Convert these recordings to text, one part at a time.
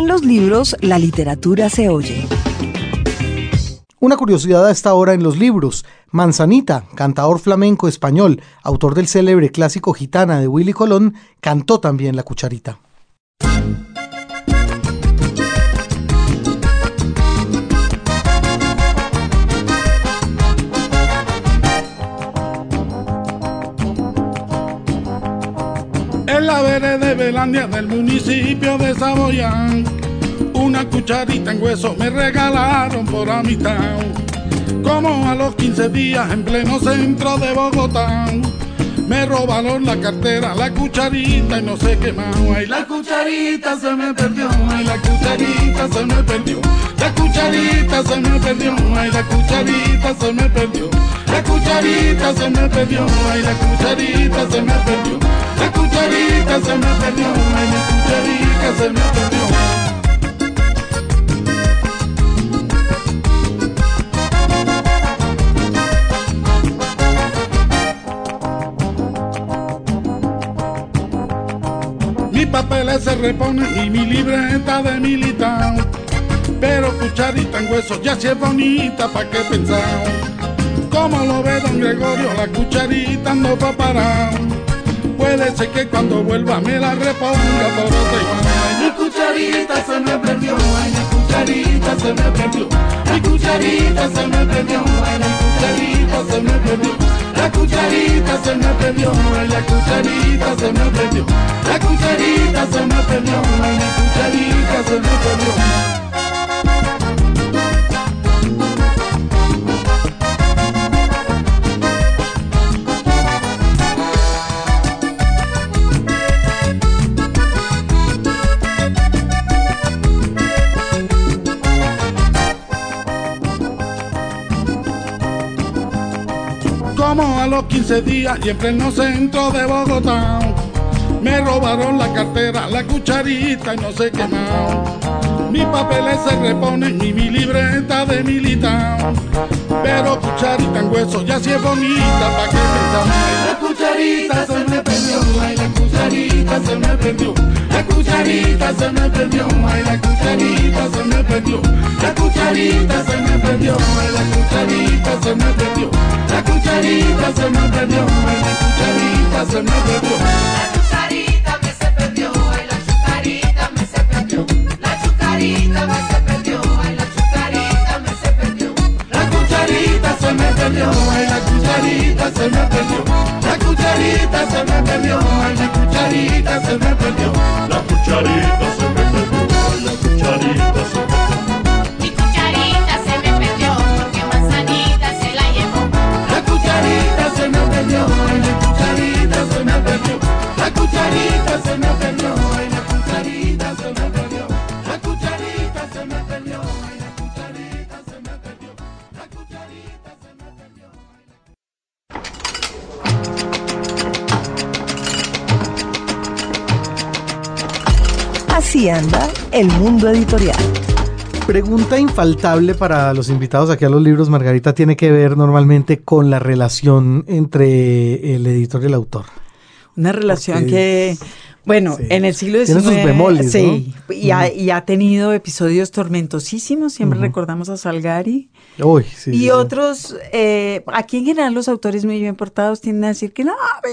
En los libros, la literatura se oye. Una curiosidad a esta hora en los libros. Manzanita, cantador flamenco español, autor del célebre clásico Gitana de Willy Colón, cantó también La Cucharita. La de Belandia del municipio de Saboyán, una cucharita en hueso me regalaron por amistad. Como a los 15 días en pleno centro de Bogotá, me robaron la cartera, la cucharita y no sé qué más. Ay, la cucharita se me perdió, ay, la cucharita se me perdió. La cucharita se me perdió, ay, la cucharita se me perdió. La cucharita se me perdió, ay, la cucharita se me perdió. La cucharita se me perdió, ay, la cucharita se me perdió. Papeles se reponen y mi libreta de militar. Pero cucharita en huesos ya si es bonita, ¿pa' qué pensar? Como lo ve don Gregorio, la cucharita no va a parar. Puede ser que cuando vuelva me la reponga por otra igual. Mi cucharita se me perdió, ay, mi cucharita se me perdió. Mi cucharita se me perdió, ay, mi cucharita se me perdió. La cucharita se me perdió, ay, la cucharita se me perdió. La cucharita se me perdió, Como a los 15 días y en pleno centro de Bogotá. Me robaron la cartera, la cucharita y no sé qué más. Mis papeles se reponen y mi libreta de militar. Pero cucharita en hueso ya si es bonita, ¿pa' qué pensamos? Ay, La cucharita se me perdió, ay la cucharita se me perdió cucharita se me perdió, ay la cucharita se me perdió La cucharita se me perdió, ay la cucharita se me perdió La cucharita se me perdió, ay la cucharita se me perdió La chucarita me se perdió, ay la chucarita me se perdió. La chucarita me se perdió, la chucarita me se perdió. La cucharita se me perdió, ay la cucharita se me perdió. La cucharita se me perdió, ay la cucharita se me perdió. La cucharita se me perdió, ay, la cucharita se me perdió. Mi cucharita se me perdió porque manzanita se la llevó. La cucharita se me perdió, ay la cucharita se me perdió. La cucharita se me perdió, Así anda el mundo editorial. Pregunta infaltable para los invitados aquí a los libros, Margarita, tiene que ver normalmente con la relación entre el editor y el autor. Una relación Porque que, bueno, sí. en el siglo XIX. Tiene sus bemoles, Sí, ¿no? y, ha, y ha tenido episodios tormentosísimos. Siempre recordamos a Salgari. Uy, sí, y sí. otros, eh, aquí en general los autores muy bien portados tienden a decir que no,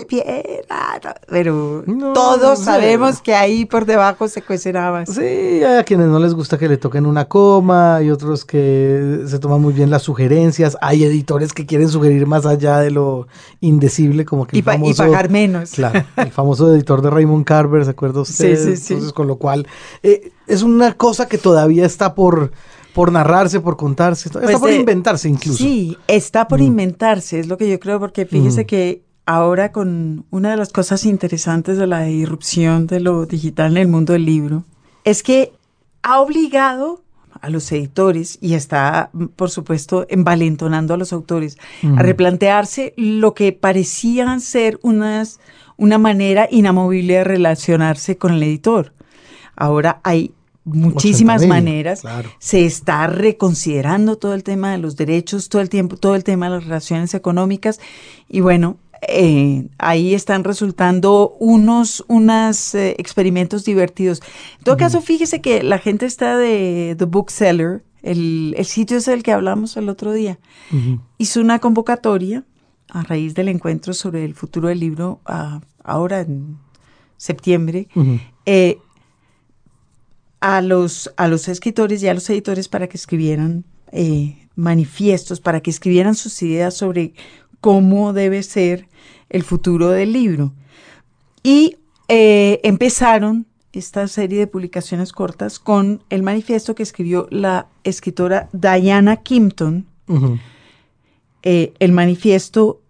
bien, ah, no", pero No, todos sabemos que ahí por debajo se cuecen habas. Sí, hay a quienes no les gusta que le toquen una coma, hay otros que se toman muy bien las sugerencias, hay editores que quieren sugerir más allá de lo indecible, como que Y, el pa- y famoso, pagar menos. Claro, el famoso editor de Raymond Carver, ¿se acuerda usted? Sí, sí, sí. Entonces, con lo cual, eh, es una cosa que todavía está por, por narrarse, por contarse, está Pues, por eh, inventarse incluso. Sí, está por Mm. inventarse, es lo que yo creo, porque fíjese Mm. que ahora con una de las cosas interesantes de la irrupción de lo digital en el mundo del libro, es que ha obligado a los editores y está, mm, por supuesto, envalentonando a los autores a replantearse lo que parecían ser unas, una manera inamovible de relacionarse con el editor. Ahora hay muchísimas 80.000, maneras. claro. Se está reconsiderando todo el tema de los derechos, todo el tiempo, todo el tema de las relaciones económicas. Y bueno, eh, ahí están resultando unos unas, eh, experimentos divertidos. En todo caso, fíjese que la gente está de The Bookseller, el, el sitio es el que hablamos el otro día, hizo una convocatoria a raíz del encuentro sobre el futuro del libro ah, ahora en septiembre. Eh, a los, a los escritores y a los editores para que escribieran eh, manifiestos, para que escribieran sus ideas sobre cómo debe ser el futuro del libro. Y eh, empezaron esta serie de publicaciones cortas con el manifiesto que escribió la escritora Diana Kimpton. Eh, el manifiesto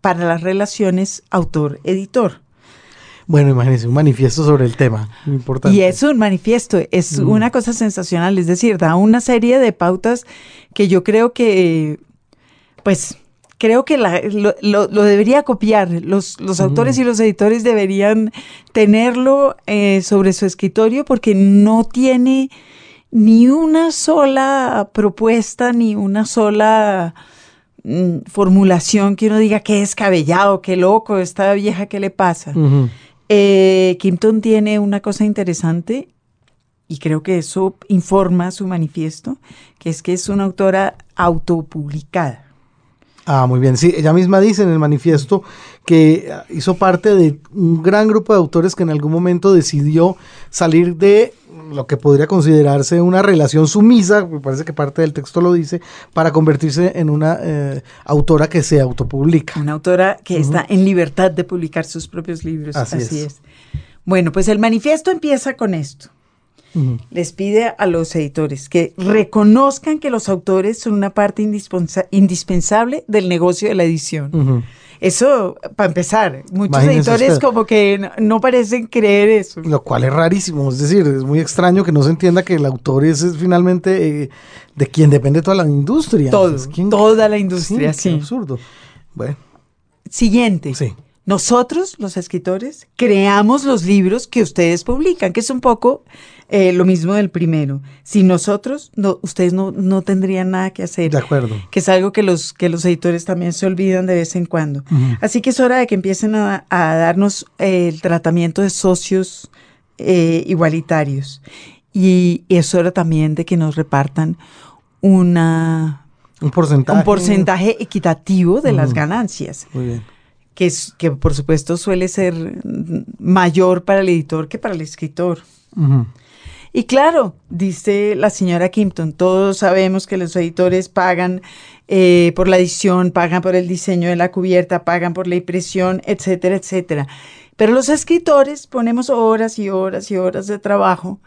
para las relaciones autor-editor. Bueno, imagínense, un manifiesto sobre el tema. Importante. Y es un manifiesto, es una cosa sensacional, es decir, da una serie de pautas que yo creo que, pues, creo que la- lo, lo- lo debería copiar. Los, los autores y los editores deberían tenerlo eh, sobre su escritorio porque no tiene ni una sola propuesta, ni una sola mm, formulación que uno diga que descabellado, qué loco, esta vieja, ¿qué le pasa? Ujú. Eh, Kimpton tiene una cosa interesante y creo que eso informa su manifiesto, que es que es una autora autopublicada. Ah, muy bien. Sí, ella misma dice en el manifiesto que hizo parte de un gran grupo de autores que en algún momento decidió salir de lo que podría considerarse una relación sumisa, me parece que parte del texto lo dice, para convertirse en una eh, autora que se autopublica. Una autora que está en libertad de publicar sus propios libros. Así Así, es. es. Bueno, pues el manifiesto empieza con esto. Les pide a los editores que reconozcan que los autores son una parte indispensa- indispensable del negocio de la edición. Ujú. Eso, para empezar, muchos editores usted. como que no, no parecen creer eso. Lo cual es rarísimo, es decir, es muy extraño que no se entienda que el autor es, es finalmente eh, de quien depende toda la industria. Todo, quien- toda la industria, qué sí. absurdo. Bueno, Siguiente. sí. Nosotros, los escritores, creamos los libros que ustedes publican, que es un poco eh, lo mismo del primero. Sin nosotros, no, ustedes no, no tendrían nada que hacer. De acuerdo. Que es algo que los, que los editores también se olvidan de vez en cuando. Así que es hora de que empiecen a, a darnos eh, el tratamiento de socios eh, igualitarios. Y es hora también de que nos repartan una, Un porcentaje. un porcentaje equitativo de las ganancias Muy bien. Que, por supuesto suele ser mayor para el editor que para el escritor. Y claro, dice la señora Kimpton, todos sabemos que los editores pagan eh, por la edición, pagan por el diseño de la cubierta, pagan por la impresión, etcétera, etcétera. Pero los escritores ponemos horas y horas y horas de trabajo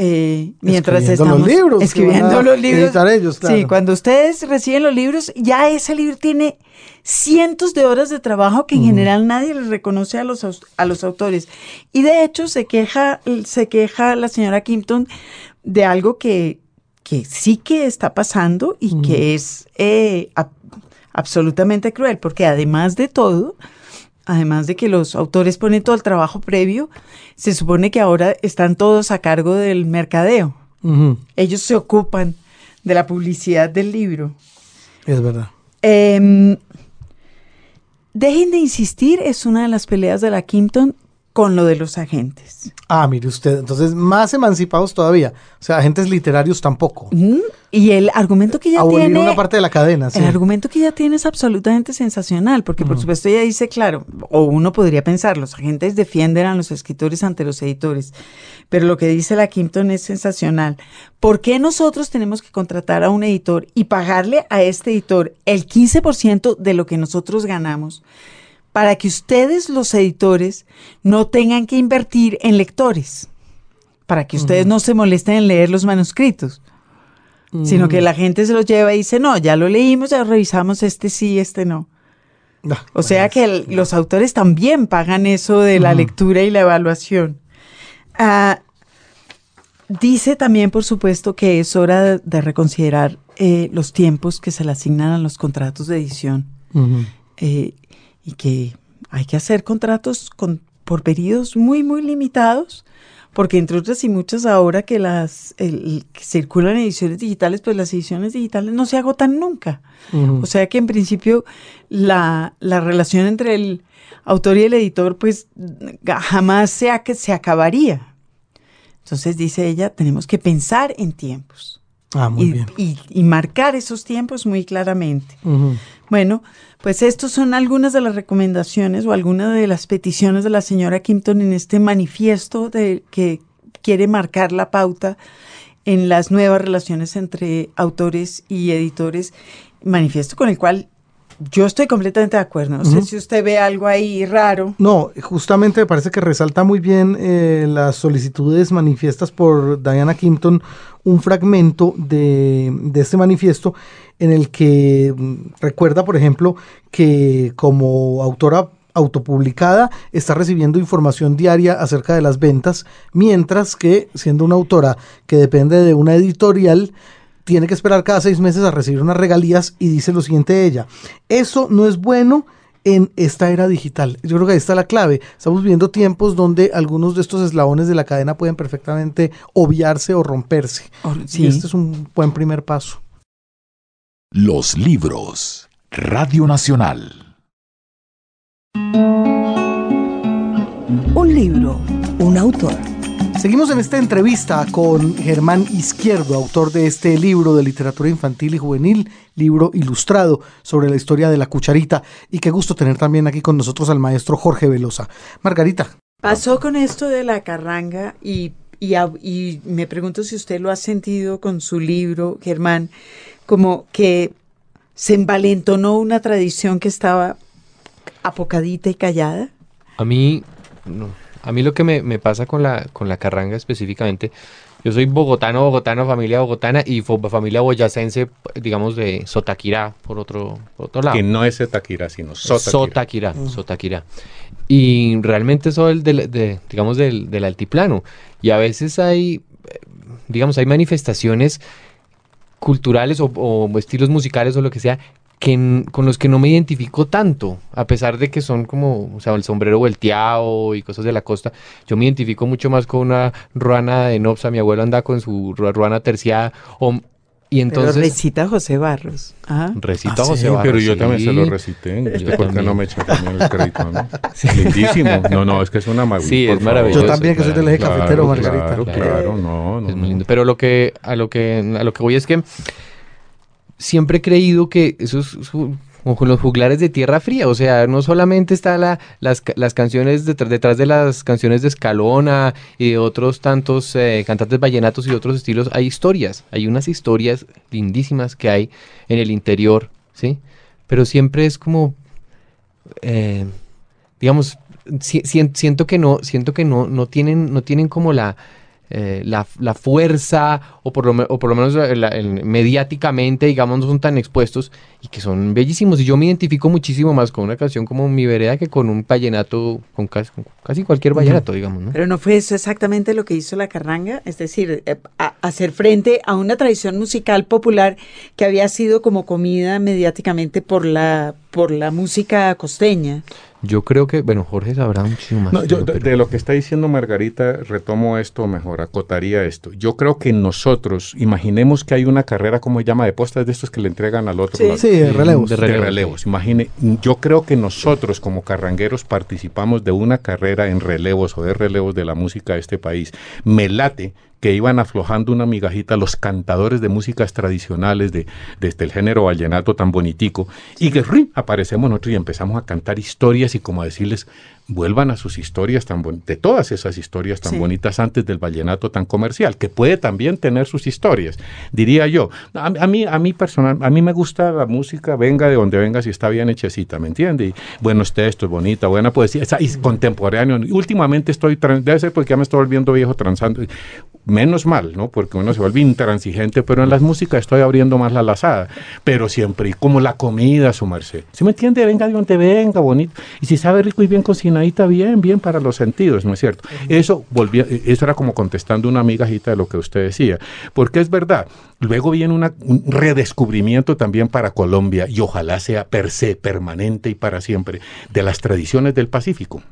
eh, mientras Escribiendo los estamos libros que escribiendo los libros. editar ellos, claro. Sí, cuando ustedes reciben los libros, ya ese libro tiene cientos de horas de trabajo que en general nadie les reconoce a los, a los autores. Y de hecho se queja, se queja la señora Kimpton de algo que, que sí que está pasando y que es eh, ab- absolutamente cruel, porque además de todo, además de que los autores ponen todo el trabajo previo, se supone que ahora están todos a cargo del mercadeo. Ellos se ocupan de la publicidad del libro. Es verdad. Em, dejen de insistir, es una de las peleas de la Kimpton con lo de los agentes. Ah, mire usted, entonces más emancipados todavía. O sea, agentes literarios tampoco. Mm, Y el argumento que ella Abolir tiene... una parte de la cadena, sí. El argumento que ella tiene es absolutamente sensacional, porque por supuesto ella dice, claro, o uno podría pensar, los agentes defienden a los escritores ante los editores, pero lo que dice la Kimpton es sensacional. ¿Por qué nosotros tenemos que contratar a un editor y pagarle a este editor el 15% de lo que nosotros ganamos? Para que ustedes, los editores, no tengan que invertir en lectores, para que ustedes no se molesten en leer los manuscritos sino que la gente se los lleva y dice, no, ya lo leímos, ya revisamos este sí, este no. Ah, O sea que el- los autores también pagan eso de la lectura y la evaluación. Ah, dice también, por supuesto, que es hora de, de reconsiderar eh, los tiempos que se le asignan a los contratos de edición. Eh, y que hay que hacer contratos con por periodos muy, muy limitados, porque entre otras y muchas ahora que las el- que circulan ediciones digitales, pues las ediciones digitales no se agotan nunca. O sea que en principio la, la relación entre el autor y el editor pues jamás sea que se acabaría. Entonces dice ella, tenemos que pensar en tiempos Ah, muy y, bien. y- y marcar esos tiempos muy claramente. Bueno, pues estos son algunas de las recomendaciones o algunas de las peticiones de la señora Kimpton en este manifiesto de que quiere marcar la pauta en las nuevas relaciones entre autores y editores, manifiesto con el cual yo estoy completamente de acuerdo. No sé si usted ve algo ahí raro. No, justamente me parece que resalta muy bien eh, las solicitudes manifiestas por Diana Kimpton, un fragmento de, de este manifiesto en el que mm, recuerda, por ejemplo, que como autora autopublicada está recibiendo información diaria acerca de las ventas, mientras que siendo una autora que depende de una editorial, tiene que esperar cada seis meses a recibir unas regalías y dice lo siguiente ella, eso no es bueno en esta era digital. Yo creo que ahí está la clave. Estamos viviendo tiempos donde algunos de estos eslabones de la cadena pueden perfectamente obviarse o romperse. Or- Y sí. este es un buen primer paso. Los libros. Radio Nacional. Un libro, un autor. Seguimos en esta entrevista con Germán Izquierdo, autor de este libro de literatura infantil y juvenil, libro ilustrado sobre la historia de la cucharita. Y qué gusto tener también aquí con nosotros al maestro Jorge Velosa. Margarita, Pasó con esto de la carranga y, y, me pregunto si usted lo ha sentido con su libro, Germán, como que se envalentonó una tradición que estaba apocadita y callada. A mí, no. A mí lo que me, me pasa con la, con la carranga específicamente, yo soy bogotano, bogotano, familia bogotana y fo- familia boyacense, digamos, de Sotaquirá, por otro, por otro lado. Que no es Etaquira, sino Sotaquira. Sotaquirá, Sotaquirá. Y realmente soy del, de, digamos, del, del altiplano. Y a veces hay, eh, digamos, hay manifestaciones culturales o, o estilos musicales o lo que sea que con los que no me identifico tanto, a pesar de que son como, o sea, el sombrero volteado y cosas de la costa, yo me identifico mucho más con una ruana de Nopsa, mi abuelo anda con su ru- ruana terciada, o, y entonces... Pero recita José Barros. Ah, Recita Ah, José sí, Barros, Pero yo también se lo sí. recité. Yo ¿Usted por qué no me echa también el crédito? ¿no? Lindísimo. No, no, es que es una maravilla. Sí, es maravilloso. Yo también, que soy del eje Claro, cafetero, Margarita. Claro, Claro. claro, no, no. Es muy lindo. Pero lo que, a lo que, a lo que voy es que siempre he creído que esos con los juglares de tierra fría, o sea, no solamente está la, las, las canciones detrás, de las canciones de Escalona y de otros tantos eh, cantantes vallenatos y otros estilos, hay historias, hay unas historias lindísimas que hay en el interior, ¿sí? Pero siempre es como, eh, digamos, si- sien- siento que no, siento que no, no tienen, no tienen como la, eh, la, la fuerza o por lo, o por lo menos la- mediáticamente, digamos, no son tan expuestos y que son bellísimos. Y yo me identifico muchísimo más con una canción como Mi Vereda que con un vallenato, con casi, con casi cualquier vallenato, digamos, ¿no? pero no fue eso exactamente lo que hizo la carranga, es decir, eh, a- hacer frente a una tradición musical popular que había sido como comida mediáticamente por la, por la música costeña. Yo creo que, bueno, Jorge sabrá muchísimo más. No, yo, pero- de, de lo que está diciendo Margarita, retomo esto mejor, acotaría esto. Yo creo que nosotros, imaginemos que hay una carrera, como se llama, de postas de estos que le entregan al otro. Sí. ¿no? Sí, de relevos. de de relevos. Imagine, yo creo que nosotros como carrangueros participamos de una carrera en relevos o de relevos de la música de este país. Me late que iban aflojando una migajita los cantadores de músicas tradicionales de, de este, el género vallenato tan bonitico y que ¡rin! aparecemos nosotros y empezamos a cantar historias y como a decirles vuelvan a sus historias tan bonitas, de todas esas historias tan Sí. bonitas antes del vallenato tan comercial, que puede también tener sus historias, diría yo. A, a mí, a mí personal, a mí me gusta la música, venga de donde venga, si está bien hechecita, ¿me entiende? Y buenos textos, bonita, buena poesía, esa- y contemporáneo. Últimamente estoy, debe ser porque ya me estoy volviendo viejo transando, menos mal, ¿no? Porque uno se vuelve intransigente, pero en las músicas estoy abriendo más la lazada, pero siempre, y como la comida, su merced. ¿Sí me entiende? Venga de donde venga, bonito. Y si sabe rico y bien cocinadita, bien, bien para los sentidos, ¿no es cierto? Eso volvía, eso era como contestando una amigajita de lo que usted decía, porque es verdad. Luego viene una- un redescubrimiento también para Colombia y ojalá sea per se, permanente y para siempre, de las tradiciones del Pacífico.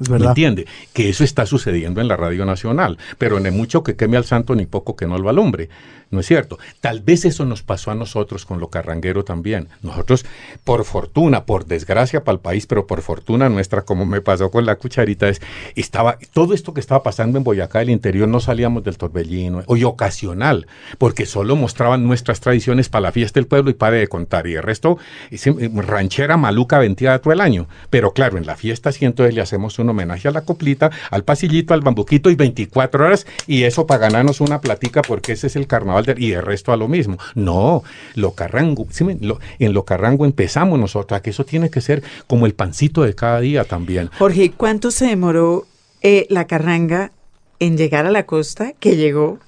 Es ¿Me verdad. entiende? Que eso está sucediendo en la Radio Nacional, pero ni mucho que queme al santo ni poco que no lo alumbre. ¿No es cierto? Tal vez eso nos pasó a nosotros con lo carranguero también. Nosotros, por fortuna, por desgracia para el país, pero por fortuna nuestra, como me pasó con la cucharita, es, estaba, todo esto que estaba pasando en Boyacá, el interior, no salíamos del torbellino, hoy ocasional, porque solo mostraban nuestras tradiciones para la fiesta del pueblo y para de contar, y el resto, es, eh, ranchera maluca venteada todo el año. Pero claro, en la fiesta sí, entonces le hacemos un homenaje a la coplita, al pasillito, al bambuquito y 24 horas, y eso para ganarnos una platica, porque ese es el carnaval y el resto a lo mismo. No, lo carrango, ¿sí me- lo- en lo carrango empezamos nosotros, que eso tiene que ser como el pancito de cada día también. Jorge, ¿cuánto se demoró eh, la carranga en llegar a la costa que llegó?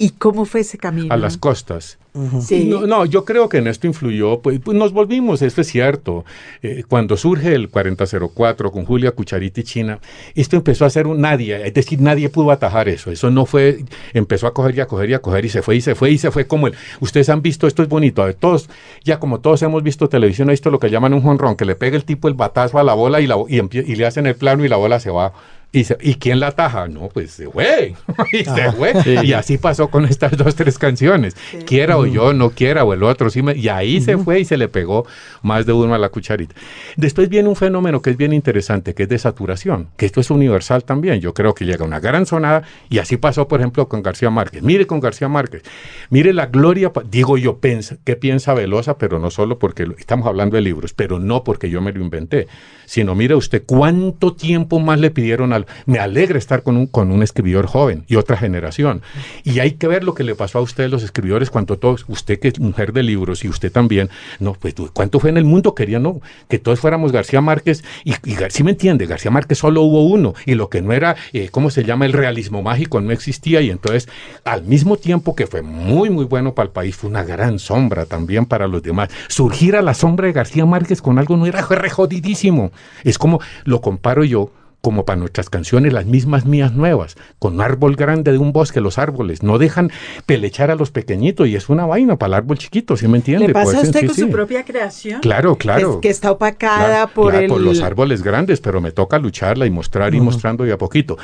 ¿Y cómo fue ese camino? A las costas. Sí. No, no, yo creo que en esto influyó, pues, pues nos volvimos, esto es cierto. Eh, cuando surge el 4004 con Julia Cucharita y China, esto empezó a ser un nadie, es decir, nadie pudo atajar eso. Eso no fue, empezó a coger y a coger y a coger y se fue y se fue y se fue como el. Ustedes han visto, esto es bonito, a ver, todos, ya como todos hemos visto televisión, he visto lo que llaman un jonrón, que le pega el tipo el batazo a la bola y, la, y le hacen el plano y la bola se va. Y, se- ¿Y quién la ataja? No, pues se fue. y se fue. Y así pasó con estas dos, tres canciones. Quiera o yo, no quiera, o el otro. Sí me- y ahí se fue y se le pegó más de uno a la cucharita. Después viene un fenómeno que es bien interesante, que es de saturación, que esto es universal también. Yo creo que llega una gran sonada y así pasó, por ejemplo, con García Márquez. Mire con García Márquez. Mire la gloria, digo yo, pensa, ¿qué piensa Velosa? Pero no solo porque lo- estamos hablando de libros, pero no porque yo me lo inventé, sino mire usted cuánto tiempo más le pidieron Me alegra estar con un, con un escribidor joven y otra generación. Y hay que ver lo que le pasó a ustedes los escribidores cuando todos, usted que es mujer de libros y usted también, no, pues ¿cuánto fue en el mundo? Querían, no, que todos fuéramos García Márquez y, y sí me entiende, García Márquez solo hubo uno y lo que no era, eh, ¿cómo se llama? El realismo mágico no existía y entonces al mismo tiempo que fue muy, muy bueno para el país, fue una gran sombra también para los demás. Surgir a la sombra de García Márquez con algo no era re jodidísimo. Es como, lo comparo yo como para nuestras canciones, las mismas mías nuevas, con un árbol grande de un bosque, los árboles no dejan pelechar a los pequeñitos y es una vaina para el árbol chiquito, ¿sí me entiende? ¿Le pasa Pues, a usted con sí. su propia creación? Claro, claro. Es que está opacada Claro, por claro, el... los árboles grandes, pero me toca lucharla y mostrar y mostrando y a poquito.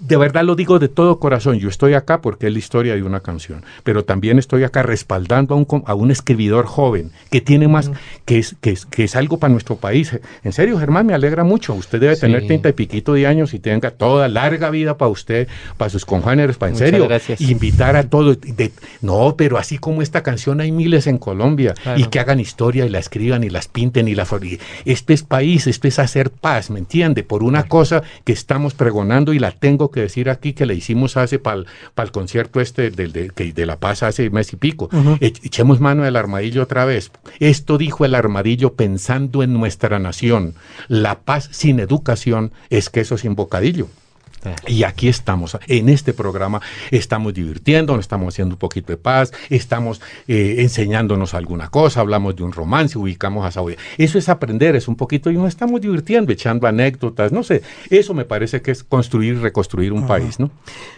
De verdad lo digo de todo corazón. Yo estoy acá porque es la historia de una canción, pero también estoy acá respaldando a un, com- a un escribidor joven que tiene más, que, es, que, es, que es algo para nuestro país. En serio, Germán, me alegra mucho. Usted debe Sí. tener treinta y de años y tenga toda larga vida para usted, para sus congéneres, para en Muchas serio. gracias. Invitar a todos. de- no, pero así como esta canción hay miles en Colombia Claro. y que hagan historia y la escriban y las pinten y la y Este es país, esto es hacer paz, ¿me entiende? Por una cosa que estamos pregonando y la tengo que decir aquí que le hicimos hace para el concierto este del- de, que- de la paz hace mes y pico. Echemos mano del armadillo otra vez. Esto dijo el armadillo pensando en nuestra nación. La paz sin educación es queso sin bocadillo. Y aquí estamos, en este programa estamos divirtiendo, estamos haciendo un poquito de paz, estamos eh, enseñándonos alguna cosa, hablamos de un romance, ubicamos a Saudi. Eso es aprender, es un poquito, y nos estamos divirtiendo, echando anécdotas, no sé, eso me parece que es construir y reconstruir un país, ¿no?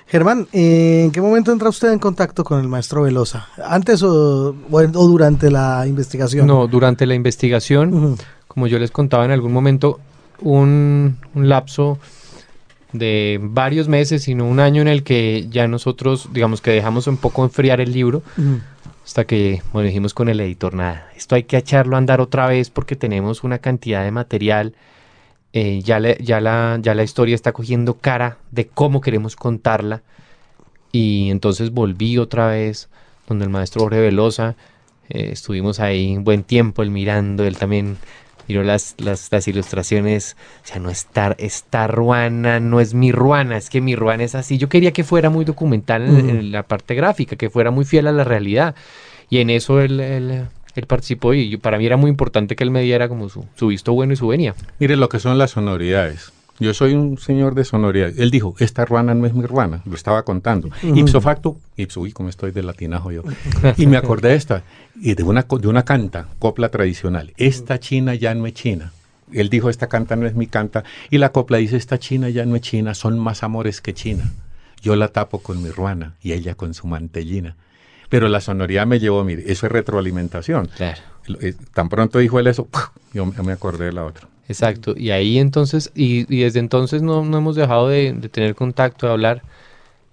Germán, ¿en qué momento entra usted en contacto con el maestro Velosa? ¿Antes o, bueno, o durante la investigación? No, durante la investigación, como yo les contaba en algún momento, un, un lapso de varios meses, sino un año en el que ya nosotros, digamos que dejamos un poco enfriar el libro, hasta que, bueno, dijimos con el editor, nada, esto hay que echarlo a andar otra vez porque tenemos una cantidad de material, eh, ya, le- ya, la, ya la historia está cogiendo cara de cómo queremos contarla, y entonces volví otra vez donde el maestro Jorge Velosa, eh, estuvimos ahí un buen tiempo, él mirando, él también miró las, las, las ilustraciones, o sea, no está, esta ruana, no es mi ruana, es que mi ruana es así. Yo quería que fuera muy documental en, en la parte gráfica, que fuera muy fiel a la realidad. Y en eso él, él, él participó y para mí era muy importante que él me diera como su, su visto bueno y su venia. Mire lo que son las sonoridades. Yo soy un señor de sonoridades. Él dijo, esta ruana no es mi ruana, lo estaba contando. Ipso facto, ipso, uy, como estoy de latinajo yo. Y me acordé de esta, y de una, de una canta, copla tradicional. Esta china ya no es china. Él dijo, esta canta no es mi canta. Y la copla dice, esta china ya no es china, son más amores que china. Yo la tapo con mi ruana y ella con su mantellina. Pero la sonoridad me llevó, mire, eso es retroalimentación. Claro. Eh, Tan pronto dijo él eso, yo me acordé de la otra. Exacto, y ahí entonces, y, y desde entonces no, hemos dejado de, de tener contacto, de hablar.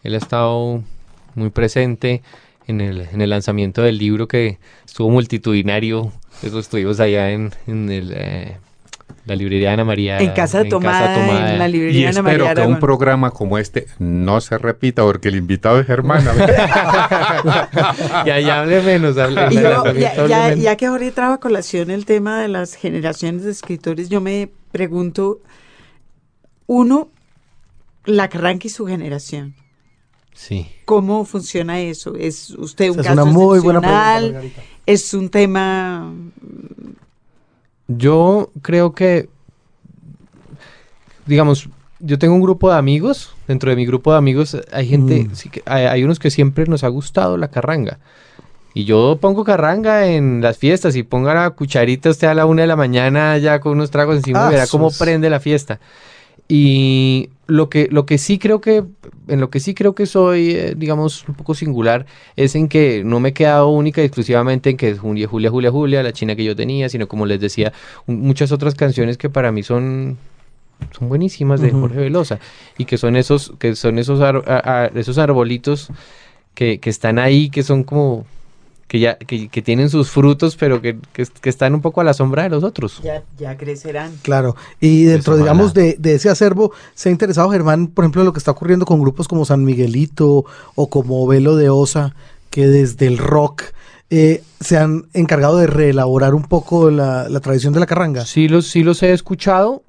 Él ha estado muy presente en el, en el lanzamiento del libro que estuvo multitudinario. Eso estuvimos allá en, en el, eh, la librería de Ana María. En Casa Tomada, en la librería Y Ana espero María que un programa como este no se repita porque el invitado es Germán. Ya, ya hable menos, hable, Y yo, ya, hable ya- menos. ya que ahora trajo a colación el tema de las generaciones de escritores, yo me pregunto, uno, la Carranca y su generación, Sí. ¿cómo funciona eso? ¿Es usted un es caso una muy buena pregunta. ¿Es un tema...? Yo creo que, digamos, yo tengo un grupo de amigos. Dentro de mi grupo de amigos hay gente, Mm. sí que, hay, hay unos que siempre nos ha gustado la carranga. Y yo pongo carranga en las fiestas y ponga la cucharita usted a la una de la mañana ya con unos tragos encima Ah, y verá cómo prende la fiesta. Y lo que, lo que sí creo que, en lo que sí creo que soy, eh, digamos, un poco singular, es en que no me he quedado única y exclusivamente en que es Julia, Julia, Julia, Julia, la china que yo tenía, sino como les decía, un- muchas otras canciones que para mí son son buenísimas de. Jorge Velosa y que son esos que son esos ar- a- a- esos arbolitos que, que están ahí que son como que ya que, que tienen sus frutos pero que, que, que están un poco a la sombra de los otros Ya, ya crecerán. Claro, y dentro, digamos, de, de ese acervo, se ha interesado Germán, por ejemplo, en lo que está ocurriendo con grupos como San Miguelito o como Velo de Osa, que desde el rock eh, se han encargado de reelaborar un poco la, la tradición de la carranga. sí los sí los he escuchado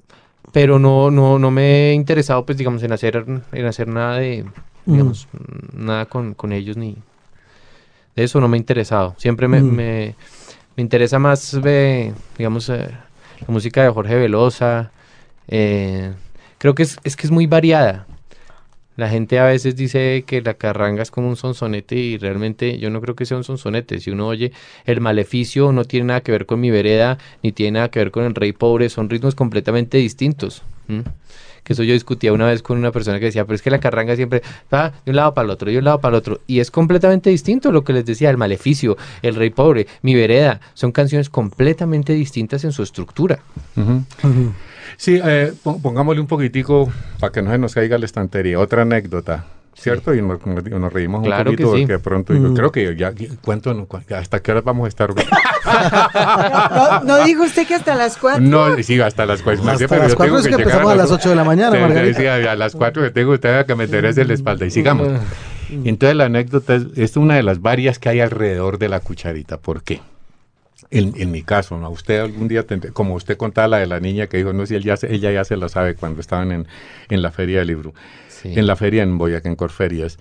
pero no no no me he interesado pues digamos en hacer en hacer nada de digamos nada con, con ellos ni de eso no me ha interesado siempre me, Mm. me, me interesa más eh, digamos eh, la música de Jorge Velosa eh, creo que es, es que es muy variada la gente a veces dice que la carranga es como un sonsonete y realmente yo no creo que sea un sonsonete. Si uno oye el maleficio no tiene nada que ver con mi vereda, ni tiene nada que ver con el rey pobre, son ritmos completamente distintos. Que eso yo discutía una vez con una persona que decía, pero es que la carranga siempre va de un lado para el otro, de un lado para el otro. Y es completamente distinto lo que les decía, el maleficio, el rey pobre, mi vereda. Son canciones completamente distintas en su estructura. Sí, eh, pon- pongámosle un poquitico para que no se nos caiga la estantería. Otra anécdota, ¿cierto? Y nos, nos- reímos Claro un que poquito sí. porque de pronto digo, Mm. creo que ya, ¿cuánto, ¿hasta qué horas vamos a estar? ¿No, no dijo usted que hasta las cuatro? no, sí, hasta las cuatro. Hasta pero las yo cuatro tengo es que llegar empezamos a las ocho de la mañana, Sí, sí, Margarita. sí, a las cuatro que tengo usted que me interese la espalda. Y sigamos. Entonces la anécdota es, es una de las varias que hay alrededor de la cucharita. ¿Por qué? En, en mi caso, ¿no? Usted algún día, tendrá- como usted contaba la de la niña que dijo, no sé, él ya se- ella ya se la sabe cuando estaban en, en la feria del libro, Sí. en la feria en Boyacá, en Corferias.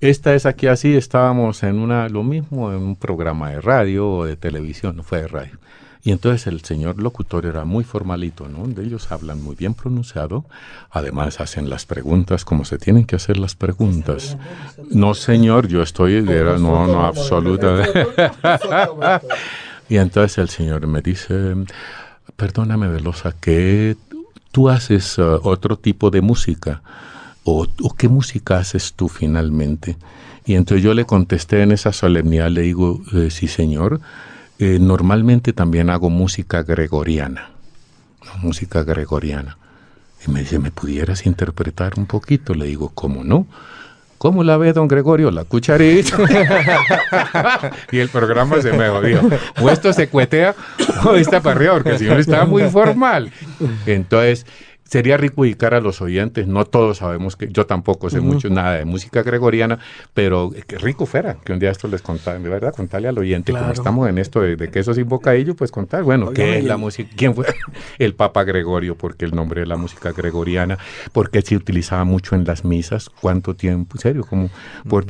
Esta es aquí así, estábamos en una, lo mismo, en un programa de radio o de televisión, no fue de radio. Y entonces el señor locutor era muy formalito, ¿no? De ellos hablan muy bien pronunciado, además hacen las preguntas como se tienen que hacer las preguntas. No, señor, yo estoy, era- no, no, absolutamente. Y entonces el señor me dice, perdóname Velosa, que tú haces uh, otro tipo de música, o, qué música haces tú finalmente. Y entonces yo le contesté en esa solemnidad, le digo, "Eh, sí señor, eh, normalmente también hago música gregoriana, música gregoriana. Y me dice, ¿me pudieras interpretar un poquito? Le digo, ¿cómo no? ¿Cómo la ve don Gregorio? La cucharita. y el programa se me jodió. O esto se cuetea o está para arriba, porque el señor está muy formal. Entonces, sería rico ubicar a los oyentes. No todos sabemos que yo tampoco sé mucho nada de música gregoriana, pero que rico fuera que un día esto les contara, de verdad, contarle al oyente, como estamos en esto de, de quesos sin bocadillo, pues contar, bueno, ¿qué Óigame, es la y- música? ¿Quién fue? El Papa Gregorio, porque el nombre de la música gregoriana, porque se utilizaba mucho en las misas, cuánto tiempo, en serio, como por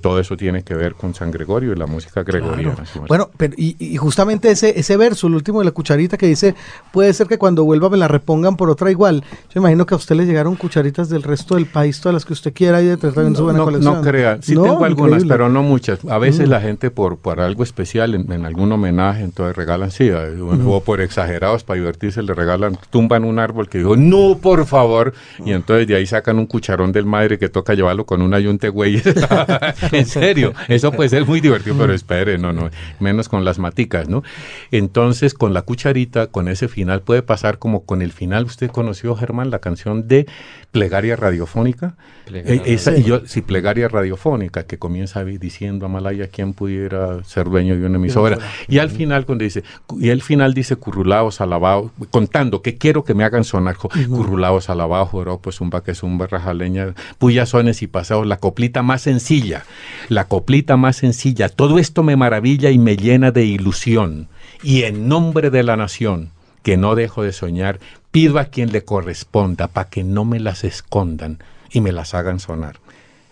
todo eso tiene que ver con San Gregorio y la música gregoriana. Claro. Bueno, pero y, y justamente ese, ese verso, el último de la cucharita que dice, puede ser que cuando vuelva me la repongan por otra igual. Yo imagino que a usted le llegaron cucharitas del resto del país, todas las que usted quiera y de tratar en su buena no, colección. no crea, sí No, tengo algunas, increíble. pero no muchas. A veces Mm. la gente por, por algo especial, en, en algún homenaje, entonces regalan, sí, o, o por exagerados para divertirse, le regalan, tumban un árbol que digo, no, por favor, y entonces de ahí sacan un cucharón del madre que toca llevarlo con una yunte güey. en serio, eso puede ser muy divertido, pero espere, no, no, menos con las maticas, ¿no? Entonces, con la cucharita, con ese final, puede pasar como con el final, usted conoció, Germán, la canción de Plegaria Radiofónica. Plegaria Eh, esa, Sí. y yo, sí, plegaria radiofónica que comienza diciendo Amalaya quién pudiera ser dueño de una emisora y al final cuando dice y al final dice currulaos alabados contando que quiero que me hagan sonar jo- currulaos alabados joro pues un que zumba rajaleña puyasones y paseos la coplita más sencilla la coplita más sencilla todo esto me maravilla y me llena de ilusión. Y en nombre de la nación que no dejo de soñar, pido a quien le corresponda para que no me las escondan y me las hagan sonar.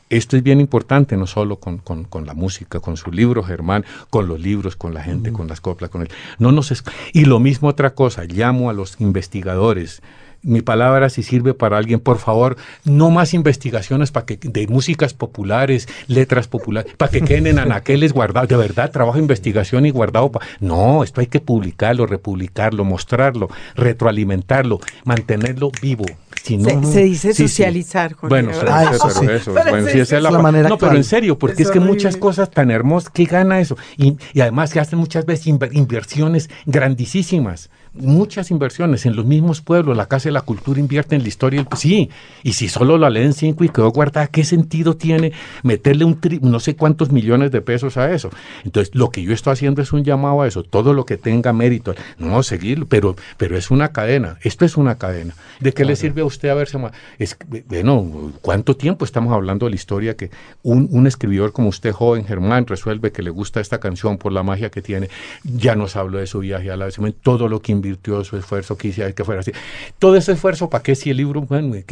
Esto es bien importante, no solo con, con- con la música, con su libro, Germán, con los libros, con la gente, con las coplas, con él. No nos esc- y lo mismo otra cosa, llamo a los investigadores. Mi palabra, si sirve para alguien, por favor, no más investigaciones para que de músicas populares, letras populares, para que queden en anaqueles guardados. De verdad, trabajo de investigación y guardado. pa- no, esto hay que publicarlo, republicarlo, mostrarlo, retroalimentarlo, mantenerlo vivo. Si no, Se- no- se dice sí, sí. socializar, Jorge, Bueno, Ah, eso, eso pero sí. eso, Pero bueno, sí, sí, esa es la manera No, pero en serio, porque Es es, que muchas cosas tan hermosas, ¿qué gana eso? Y, y además se hacen muchas veces inver- inversiones grandísimas. Muchas inversiones en los mismos pueblos, la Casa de la Cultura invierte en la historia. Sí, y si solo la leen cinco y quedó guardada, ¿qué sentido tiene meterle un tri- no sé cuántos millones de pesos a eso? Entonces, lo que yo estoy haciendo es un llamado a eso, todo lo que tenga mérito, no seguirlo, pero, pero es una cadena, esto es una cadena. ¿De qué le sirve a usted haberse es Bueno, ¿cuánto tiempo estamos hablando de la historia que un, un escribidor como usted, joven Germán, resuelve que le gusta esta canción por la magia que tiene? Ya nos habló de su viaje a la todo lo que invirtió, su esfuerzo, quisiera que fuera así. Todo ese esfuerzo, ¿para qué si el libro, bueno, y,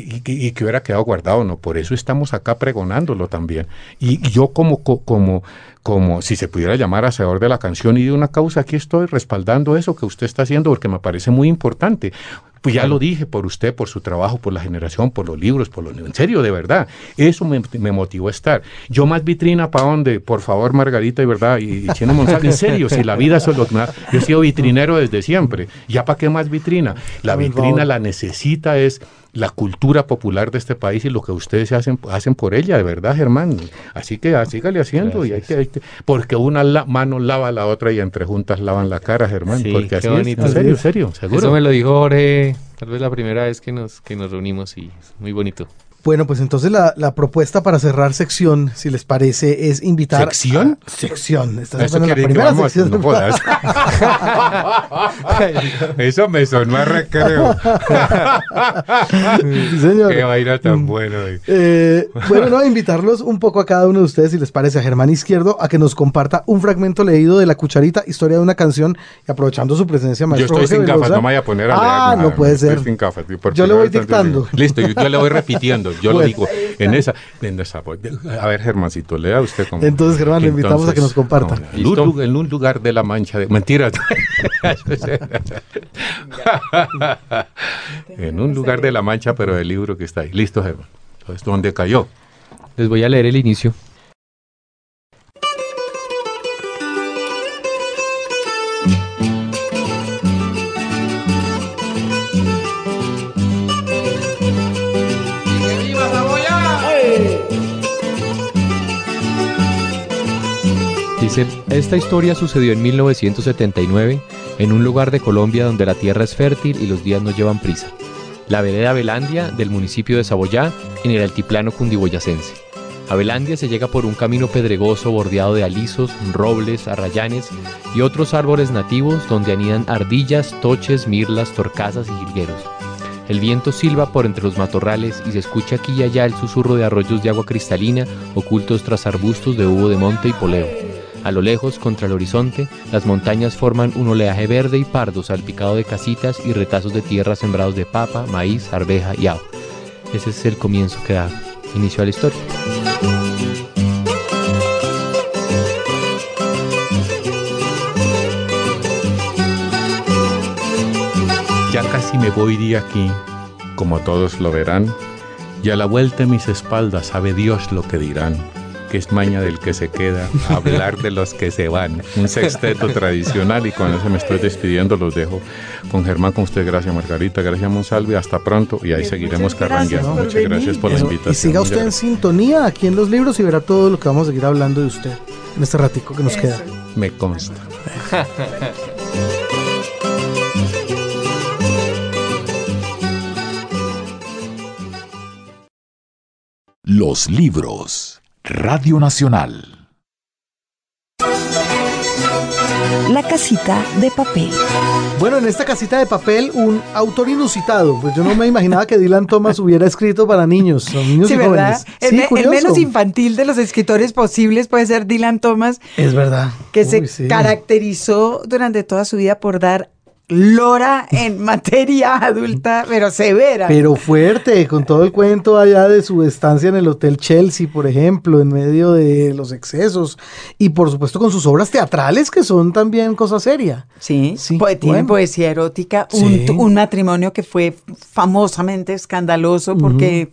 que hubiera quedado guardado? No, por eso estamos acá pregonándolo también. Y, yo como, co- como, como si se pudiera llamar hacedor de la canción y de una causa, aquí estoy respaldando eso que usted está haciendo porque me parece muy importante. Pues ya lo dije, por usted, por su trabajo, por la generación, por los libros, por los En serio, de verdad. Eso me, me motivó a estar. Yo más vitrina para dónde, por favor, Margarita, y verdad, y, y Chino Monsalve, en serio, si la vida es lo que me da- Yo he sido vitrinero desde siempre. ¿Ya para qué más vitrina? La vitrina la necesita es la cultura popular de este país y lo que ustedes hacen, hacen por ella, de verdad, Germán. Así que ah, sígale haciendo, y hay que, hay que- porque una la- mano lava la otra y entre juntas lavan la cara, Germán. Sí, porque qué así bonito. es, en serio, serio, seguro. Eso me lo dijo Jorge, tal vez la primera vez que nos, que nos reunimos y es muy bonito. Bueno, pues entonces la, la propuesta para cerrar sección, si les parece, es invitar. ¿Sección? a- sección. Esta es Eso la primera vamos, sección. no jodas. Eso me sonó a recreo. Sí, señor. Qué vaina tan bueno. eh. Eh, bueno, no, invitarlos un poco a cada uno de ustedes, si les parece, a Germán Izquierdo, a que nos comparta un fragmento leído de La Cucharita, historia de una canción, y aprovechando su presencia, Yo maestro estoy Jorge sin gafas, no me voy a poner a leer. Ah, nada, no puede estoy ser. sin gafas, Yo le voy dictando. Listo, yo, yo le voy repitiendo, yo lo digo. En esa, en esa, a ver, Germancito, lea usted como. Entonces, Germán, le invitamos a que nos comparta. no, en, un, lu- en un lugar de la mancha de. Mentira. en un lugar de la mancha, pero del libro que está ahí. Listo, Germán. Entonces, ¿dónde cayó? Les voy a leer el inicio. Esta historia sucedió en 1979 en un lugar de Colombia donde la tierra es fértil y los días no llevan prisa. La vereda Abelandia del municipio de Saboyá en el altiplano cundiboyacense. A Belandia se llega por un camino pedregoso bordeado de alisos, robles, arrayanes y otros árboles nativos donde anidan ardillas, toches, mirlas, torcasas y jilgueros. El viento silba por entre los matorrales y se escucha aquí y allá el susurro de arroyos de agua cristalina ocultos tras arbustos de hubo de monte y poleo. A lo lejos, contra el horizonte, las montañas forman un oleaje verde y pardo salpicado de casitas y retazos de tierra sembrados de papa, maíz, arveja y agua. Ese es el comienzo que da inicio a la historia. si me voy de aquí, como todos lo verán, y a la vuelta de mis espaldas sabe Dios lo que dirán, que es maña del que se queda, hablar de los que se van. Un sexteto tradicional y con eso me estoy despidiendo, los dejo con Germán, con usted, gracias Margarita, gracias Monsalve, hasta pronto y ahí seguiremos carrangueando. Muchas venir. gracias por la invitación. y siga usted en sintonía aquí en los libros y verá todo lo que vamos a seguir hablando de usted en este ratico que nos Eso. queda. Me consta. Los libros. Radio Nacional. La casita de papel. Bueno, en esta casita de papel, un autor inusitado. Pues yo no me imaginaba que Dylan Thomas hubiera escrito para niños, o niños Sí, y ¿verdad? jóvenes. El, Sí, el menos infantil de los escritores posibles puede ser Dylan Thomas, Es verdad. que Uy, se sí. caracterizó durante toda su vida por dar lora en materia adulta, pero severa. Pero fuerte, con todo el cuento allá de su estancia en el Hotel Chelsea, por ejemplo, en medio de los excesos. Y por supuesto con sus obras teatrales, que son también cosa seria. Sí, Sí, poe- tiene bueno. poesía erótica, un, Sí. un matrimonio que fue famosamente escandaloso porque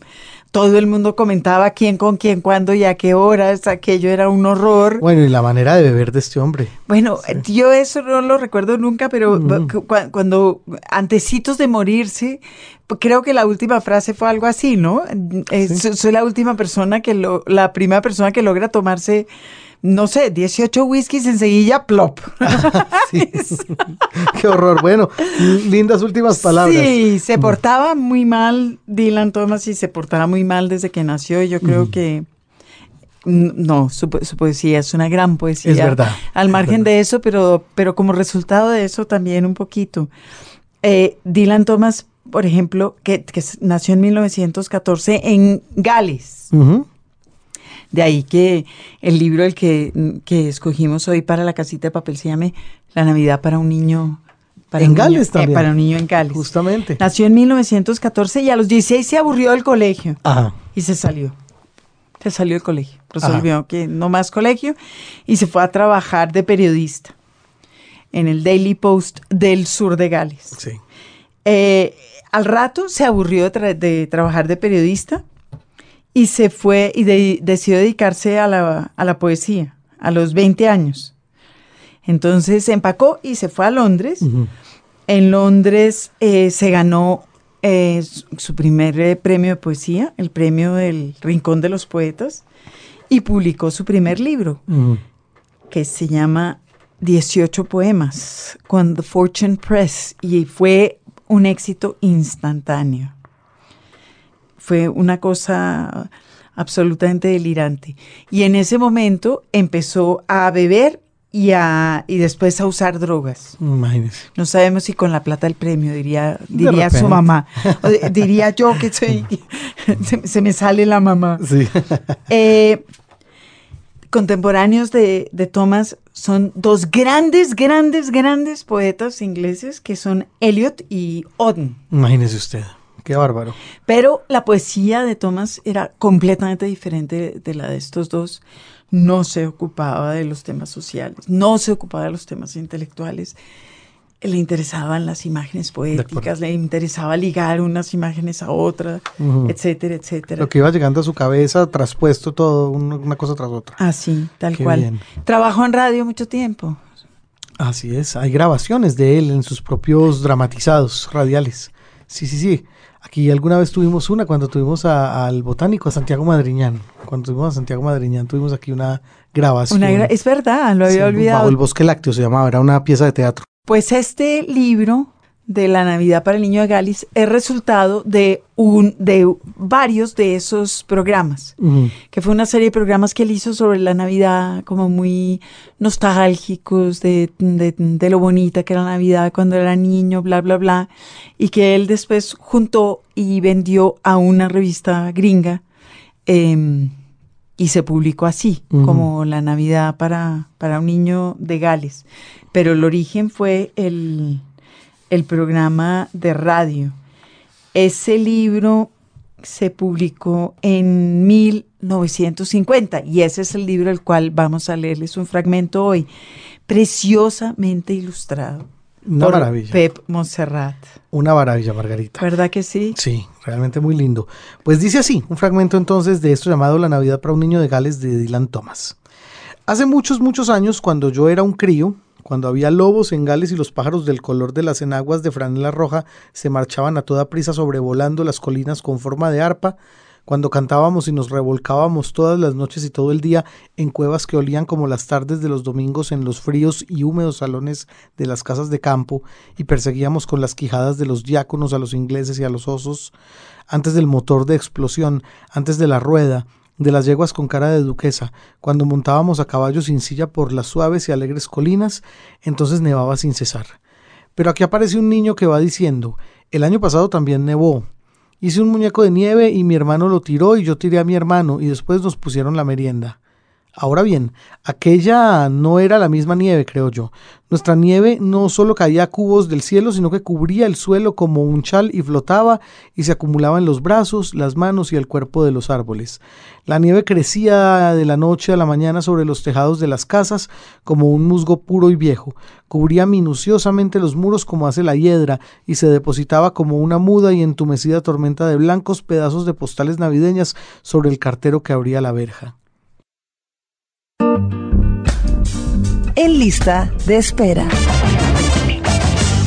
todo el mundo comentaba quién con quién, cuándo y a qué horas, aquello era un horror. Bueno, y la manera de beber de este hombre. Bueno, yo eso no lo recuerdo nunca, pero cu- cu- cuando antecitos de morirse, p- creo que la última frase fue algo así, ¿no? Eh, so- Soy la última persona que lo, la primera persona que logra tomarse, no sé, 18 whiskies enseguida, plop. Sí. Qué horror. Bueno, lindas últimas palabras. Sí, se portaba muy mal Dylan Thomas y se portaba muy mal desde que nació. y Yo creo que no, su, su poesía es una gran poesía. Es verdad, Al margen verdad. de eso, pero, pero como resultado de eso también un poquito. Eh, Dylan Thomas, por ejemplo, que, nació en 1914 en Gales. Ujú. De ahí que el libro el que, que escogimos hoy para la casita de papel se llame La Navidad para un niño. Para En un niño- Gales eh, también. para un niño en Gales. Justamente. Nació en 1914 y a los 16 se aburrió del colegio Ajá. y se salió. Se salió del colegio. Resolvió que no más colegio y se fue a trabajar de periodista en el Daily Post del sur de Gales. Sí. Eh, al rato se aburrió de, tra- de trabajar de periodista y se fue y de- decidió dedicarse a la, a la poesía a los 20 años. Entonces se empacó y se fue a Londres. En Londres eh, se ganó eh, su, primer eh, premio de poesía, el premio del Rincón de los Poetas, y publicó su primer libro, que se llama 18 poemas, con The Fortune Press, y fue un éxito instantáneo. Fue una cosa absolutamente delirante. Y en ese momento empezó a beber y, a, y después a usar drogas. Imagínese. No sabemos si con la plata del premio, diría, diría su mamá. O de- diría yo que soy, se, se me sale la mamá. Sí. Eh, contemporáneos de, de Thomas son dos grandes, grandes, grandes poetas ingleses que son Eliot y Auden. Imagínese usted. Qué bárbaro. Pero la poesía de Thomas era completamente diferente de la de estos dos. No se ocupaba de los temas sociales, no se ocupaba de los temas intelectuales. Le interesaban las imágenes poéticas, le interesaba ligar unas imágenes a otras, etcétera, etcétera. Lo que iba llegando a su cabeza, traspuesto todo, un- una cosa tras otra. Así, tal Qué cual. bien. Trabajó en radio mucho tiempo. Así es, hay grabaciones de él en sus propios dramatizados radiales. Sí, sí, sí. Aquí alguna vez tuvimos una cuando tuvimos a- al botánico, a Santiago Madriñán. Cuando tuvimos a Santiago Madriñán tuvimos aquí una grabación. Una gra- es verdad, lo había Sí, olvidado. Bajo el bosque lácteo se llamaba, era una pieza de teatro. Pues este libro de la Navidad para el Niño de Galis es resultado de un de varios de esos programas, que fue una serie de programas que él hizo sobre la Navidad, como muy nostálgicos de, de- de lo bonita que era la Navidad cuando era niño, bla, bla, bla, y que él después juntó y vendió a una revista gringa em, y se publicó así, como la Navidad para, para un niño de Gales. Pero el origen fue el, el programa de radio. Ese libro se publicó en 1950 y ese es el libro del cual vamos a leerles un fragmento hoy, preciosamente ilustrado. Una por maravilla. Pep Montserrat. Una maravilla, Margarita. ¿Verdad que sí? Sí, realmente muy lindo. Pues dice así, un fragmento entonces de esto llamado La Navidad para un niño de Gales de Dylan Thomas. Hace muchos, muchos años, cuando yo era un crío, cuando había lobos en Gales y los pájaros del color de las enaguas de franela roja se marchaban a toda prisa sobrevolando las colinas con forma de arpa, cuando cantábamos y nos revolcábamos todas las noches y todo el día en cuevas que olían como las tardes de los domingos en los fríos y húmedos salones de las casas de campo y perseguíamos con las quijadas de los diáconos a los ingleses y a los osos, antes del motor de explosión, antes de la rueda, de las yeguas con cara de duquesa, cuando montábamos a caballo sin silla por las suaves y alegres colinas, entonces nevaba sin cesar. Pero aquí aparece un niño que va diciendo, el año pasado también nevó, Hice un muñeco de nieve y mi hermano lo tiró y yo tiré a mi hermano y después nos pusieron la merienda. Ahora bien, aquella no era la misma nieve, creo yo. Nuestra nieve no solo caía a cubos del cielo, sino que cubría el suelo como un chal y flotaba y se acumulaba en los brazos, las manos y el cuerpo de los árboles. La nieve crecía de la noche a la mañana sobre los tejados de las casas como un musgo puro y viejo, cubría minuciosamente los muros como hace la hiedra y se depositaba como una muda y entumecida tormenta de blancos pedazos de postales navideñas sobre el cartero que abría la verja. En lista de espera.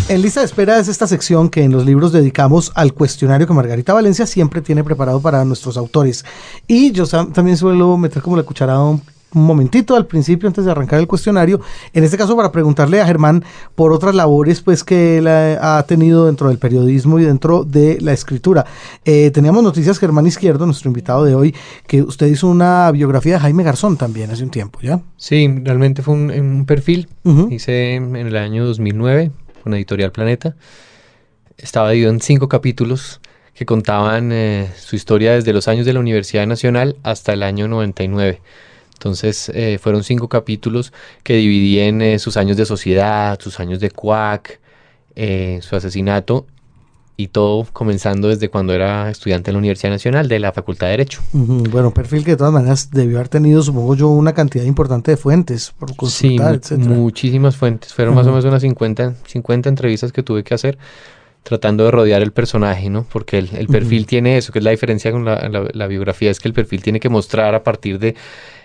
En lista de espera es esta sección que en los libros dedicamos al cuestionario que Margarita Valencia siempre tiene preparado para nuestros autores. Y yo también suelo meter como la cucharada un momentito al principio antes de arrancar el cuestionario, en este caso para preguntarle a Germán por otras labores pues que él ha, ha tenido dentro del periodismo y dentro de la escritura. Eh, teníamos noticias Germán Izquierdo, nuestro invitado de hoy, que usted hizo una biografía de Jaime Garzón también hace un tiempo, ¿ya? Sí, realmente fue un, un perfil. Hice en el año 2009 con Editorial Planeta. Estaba dividido en cinco capítulos que contaban eh, su historia desde los años de la Universidad Nacional hasta el año 99. Entonces eh, fueron cinco capítulos que dividí en eh, sus años de sociedad, sus años de cuac, eh, su asesinato y todo comenzando desde cuando era estudiante en la Universidad Nacional de la Facultad de Derecho. Ujú, Bueno, perfil que de todas maneras debió haber tenido, supongo yo, una cantidad importante de fuentes por Sí, consultar, mu- etcétera. muchísimas fuentes. Fueron más o menos unas 50, 50 entrevistas que tuve que hacer tratando de rodear el personaje, ¿no? Porque el, el perfil tiene eso, que es la diferencia con la, la- la biografía, es que el perfil tiene que mostrar a partir de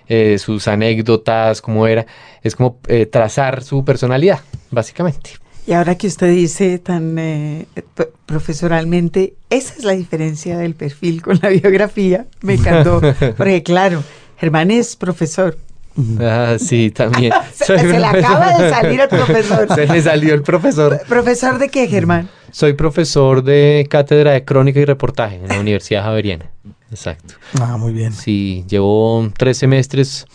eh, sus anécdotas, cómo era, es como eh, trazar su personalidad, básicamente. Y ahora que usted dice tan eh, profesoralmente, esa es la diferencia del perfil con la biografía. Me encantó. Porque claro, Germán es profesor. Ah, sí, también. Se, se le acaba de salir el profesor. Se le salió el profesor. ¿Profesor de qué, Germán? Soy profesor de cátedra de crónica y reportaje en la Universidad Javeriana. Exacto. Ah, muy bien. Sí, llevo tres semestres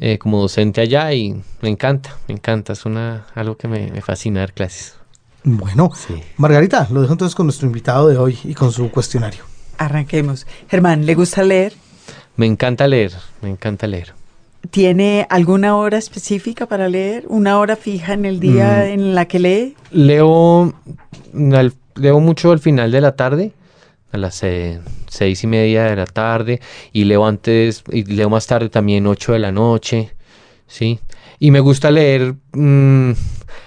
eh, como docente allá y me encanta, me encanta. Es una, algo que me, me fascina dar clases. Bueno, Sí. Margarita, lo dejo entonces con nuestro invitado de hoy y con su cuestionario. Arranquemos. Germán, ¿le gusta leer? Me encanta leer, me encanta leer. ¿Tiene alguna hora específica para leer? ¿Una hora fija en el día Mm. en la que lee? Leo, al- leo mucho al final de la tarde, a las eh, seis y media de la tarde, y leo antes, y leo más tarde también ocho de la noche, ¿sí? Y me gusta leer mm,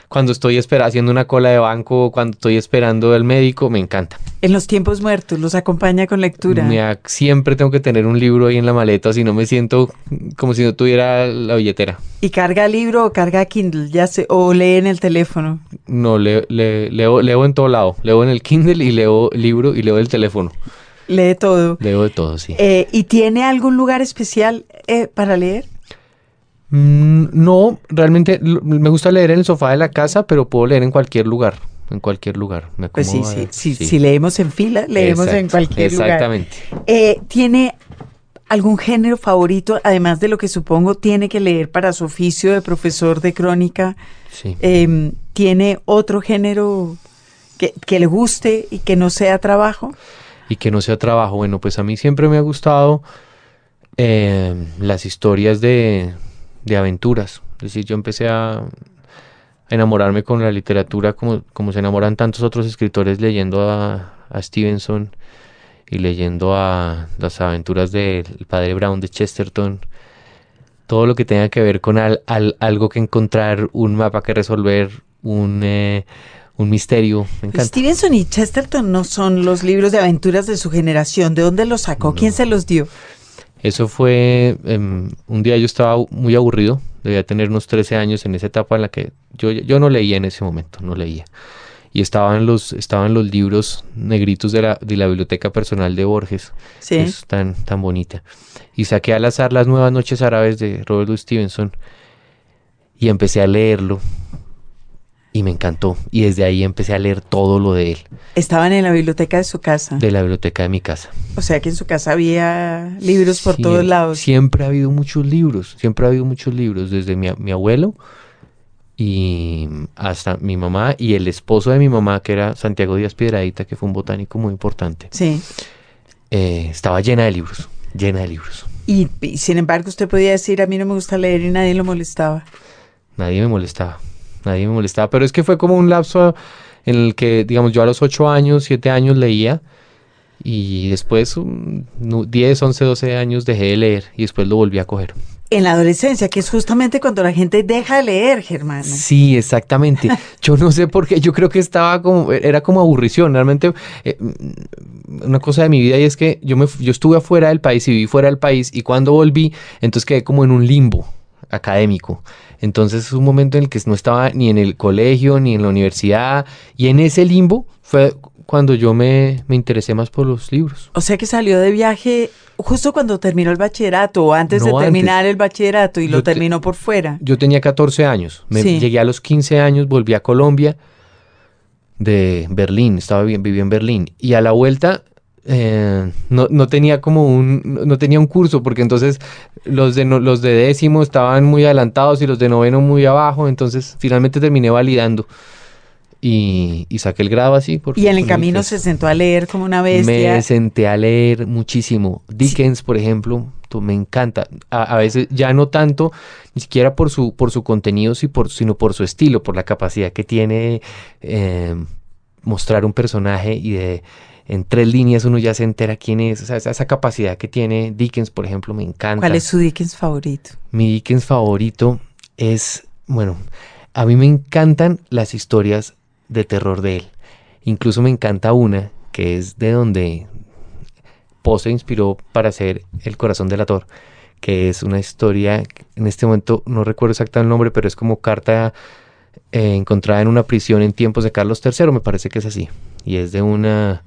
cuando estoy haciendo una cola de banco, cuando estoy esperando al médico, me encanta. En los tiempos muertos, los acompaña con lectura. Me siempre tengo que tener un libro ahí en la maleta, si no me siento como si no tuviera la billetera. ¿Y carga libro o carga Kindle? Ya sé, o lee en el teléfono. No, le- le- leo, leo en todo lado. Leo en el Kindle y leo libro y leo el teléfono. Lee todo. Leo de todo, sí. Eh, ¿Y tiene algún lugar especial eh, para leer? Mm, no, realmente me gusta leer en el sofá de la casa, pero puedo leer en cualquier lugar. En cualquier lugar. Me Pues sí, sí, sí, sí. si leemos en fila, leemos en cualquier lugar. Exactamente. Eh, ¿Tiene algún género favorito, además de lo que supongo tiene que leer para su oficio de profesor de crónica? Sí. Eh, ¿Tiene otro género que, que le guste y que no sea trabajo? y que no sea trabajo. Bueno, pues a mí siempre me ha gustado eh, las historias de, de aventuras. Es decir, yo empecé a enamorarme con la literatura como, como se enamoran tantos otros escritores leyendo a, a Stevenson y leyendo a las aventuras del padre Brown de Chesterton. Todo lo que tenga que ver con al- al- algo que encontrar, un mapa que resolver, un, eh, un misterio. Me encanta. Stevenson y Chesterton no son los libros de aventuras de su generación. ¿De dónde los sacó? ¿Quién se los dio? Eso fue, em, un día yo estaba muy aburrido, debía tener unos 13 años en esa etapa en la que yo, yo no leía en ese momento, no leía. Y estaban los, estaban los libros negritos de la, de la biblioteca personal de Borges, Sí. que es tan, tan bonita. Y saqué al azar Las Nuevas Noches Árabes de Robert Louis Stevenson y empecé a leerlo y me encantó. Y desde ahí empecé a leer todo lo de él, Estaban en la biblioteca de su casa. de la biblioteca de mi casa. O sea que en su casa había libros por todos lados. Siempre ha habido muchos libros, siempre ha habido muchos libros, desde mi, mi abuelo y hasta mi mamá y el esposo de mi mamá, que era Santiago Díaz Piedradita, que fue un botánico muy importante. Sí. Eh, estaba llena de libros, llena de libros. Y, y sin embargo usted podía decir, a mí no me gusta leer y nadie lo molestaba. Nadie me molestaba, nadie me molestaba, pero es que fue como un lapso en el que, digamos, yo a los 8 años, 7 años leía y después, um, no, 10, 11, 12 años dejé de leer y después lo volví a coger. En la adolescencia, que es justamente cuando la gente deja de leer, Germano. Sí, exactamente. Yo no sé por qué, yo creo que estaba como, era como aburrición. Realmente, eh, mm, una cosa de mi vida y es que yo, me, yo estuve afuera del país y viví fuera del país y cuando volví, entonces quedé como en un limbo académico. Entonces es un momento en el que no estaba ni en el colegio ni en la universidad y en ese limbo fue cuando yo me, me interesé más por los libros. O sea que salió de viaje justo cuando terminó el bachillerato o antes de terminar el bachillerato y lo Yo terminó por fuera. Yo tenía 14 años. Me Sí. llegué a los 15 años, volví a Colombia de Berlín, estaba viví en Berlín. Y a la vuelta eh, no, no tenía como un, no tenía un curso, porque entonces los de, no- los de décimo estaban muy adelantados y los de noveno muy abajo, entonces finalmente terminé validando. Y, y saqué el grado así. Por, Y en el camino se sentó a leer como una bestia. Me senté a leer muchísimo. Dickens, por ejemplo, tú- me encanta. A, a veces ya no tanto, ni siquiera por su, por su contenido, sino por su estilo, por la capacidad que tiene eh, mostrar un personaje y de en tres líneas uno ya se entera quién es. O sea, esa, esa capacidad que tiene Dickens, por ejemplo, me encanta. ¿Cuál es su Dickens favorito? Mi Dickens favorito es, bueno, a mí me encantan las historias de terror de él. Incluso me encanta una que es de donde Poe se inspiró para hacer El corazón del ator, que es una historia, en este momento no recuerdo exactamente el nombre, pero es como carta eh, encontrada en una prisión en tiempos de Carlos III, me parece que es así. Y es de una,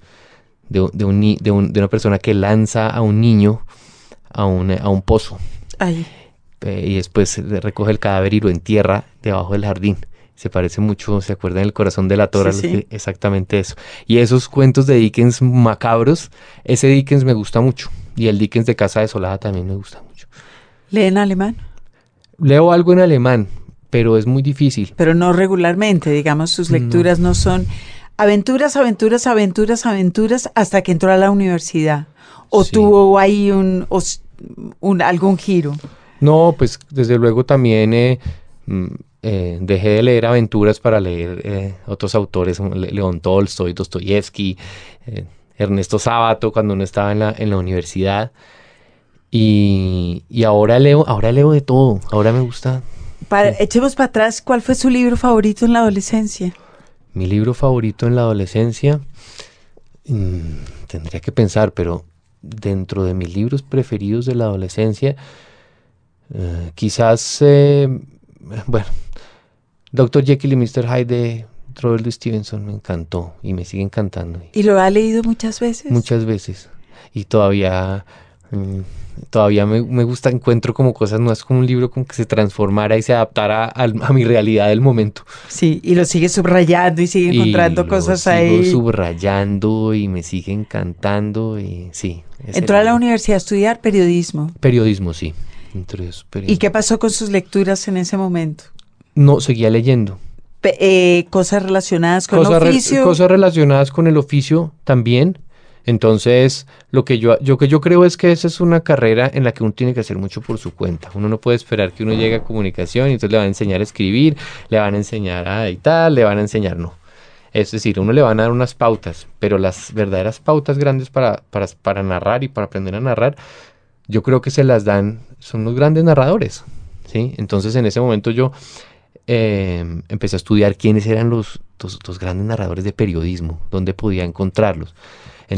de, un- de un de un- de una persona que lanza a un niño a un, a un pozo Ay, eh, y después recoge el cadáver y lo entierra debajo del jardín. Se parece mucho, ¿se acuerdan del corazón de la? Sí, sí. Exactamente eso. Y esos cuentos de Dickens macabros, ese Dickens me gusta mucho. Y el Dickens de Casa Desolada también me gusta mucho. ¿leen alemán? Leo algo en alemán, pero es muy difícil. Pero no regularmente, digamos, sus lecturas no, son aventuras, aventuras, aventuras, aventuras hasta que entró a la universidad. O Sí. tuvo ahí un, algún giro. No, pues desde luego también eh, mm, eh, dejé de leer aventuras para leer eh, otros autores, León Tolstoy, Dostoyevsky, Ernesto Sábato, cuando uno estaba en la, en la universidad. Y, y ahora leo, ahora leo de todo. Ahora me gusta. Para, Echemos para atrás, ¿cuál fue su libro favorito en la adolescencia? Mi libro favorito en la adolescencia. mm, tendría que pensar, pero dentro de mis libros preferidos de la adolescencia, eh, quizás, eh, bueno, Dr. Jekyll y Mr. Hyde de Robert Louis Stevenson me encantó y me sigue encantando ¿Y lo ha leído muchas veces? muchas veces. Y todavía, todavía me, me gusta, encuentro como cosas nuevas, como un libro como que se transformara y se adaptara al- a, mi realidad del momento. Sí, y lo sigue subrayando y sigue Y encontrando lo cosas sigo ahí. subrayando y me sigue encantando y sí. Entró a la universidad a estudiar periodismo. Periodismo, sí. A ¿Y periodismo. qué pasó con sus lecturas en ese momento? No, seguía leyendo. Pe- eh, cosas relacionadas con Cosas, el re- oficio. cosas relacionadas con el oficio también. Entonces, lo que yo, yo creo es que esa es una carrera en la que uno tiene que hacer mucho por su cuenta. Uno no puede esperar que uno llegue a comunicación y entonces le van a enseñar a escribir, le van a enseñar a editar, le van a enseñar no. Es decir, uno le van a dar unas pautas, pero las verdaderas pautas grandes para, para, para narrar y para aprender a narrar, yo creo que se las dan, son los grandes narradores. ¿sí? Entonces, en ese momento yo eh, empecé a estudiar quiénes eran los, los, los grandes narradores de periodismo, dónde podía encontrarlos.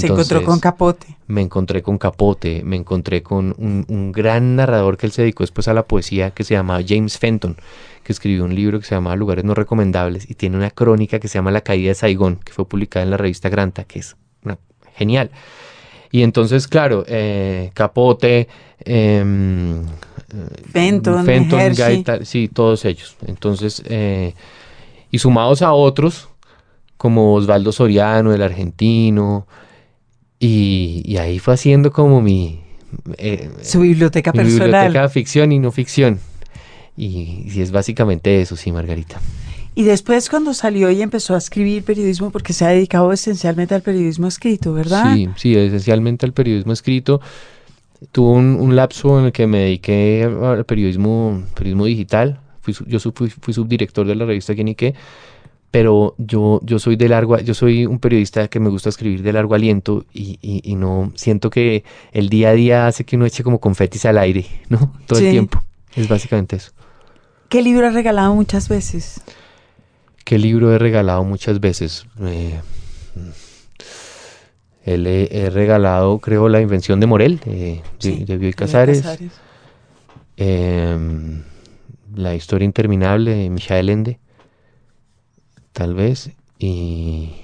Se encontró con Capote. Me encontré con Capote, me encontré con un, un gran narrador que él se dedicó después a la poesía que se llama James Fenton, que escribió un libro que se llama Lugares no recomendables y tiene una crónica que se llama La caída de Saigón, que fue publicada en la revista Granta, que es una- genial. Y entonces, claro, eh, Capote, em, Fenton, Fenton. Gaita, sí, todos ellos. Entonces, eh, y sumados a otros, como Osvaldo Soriano, el argentino, y, y ahí fue haciendo como mi, eh, Su biblioteca mi personal. biblioteca ficción y no ficción. Y, y es básicamente eso, sí, Margarita. Y después cuando salió y empezó a escribir periodismo, porque se ha dedicado esencialmente al periodismo escrito, ¿verdad? Sí, sí, esencialmente al periodismo escrito. Tuve un, un lapso en el que me dediqué al periodismo, periodismo digital. Fui, yo fui, fui subdirector de la revista Quienique, pero yo, yo soy de largo, yo soy un periodista que me gusta escribir de largo aliento y, y- y no siento que el día a día hace que uno eche como confetis al aire, ¿no? Todo Sí. el tiempo. Es básicamente eso. ¿Qué libro has regalado muchas veces? ¿Qué libro he regalado muchas veces? Eh, he, le- he regalado, creo, La invención de Morel, eh, de, Sí, de Bioy. Casares. Em, la historia interminable de Michael Ende, tal vez. Y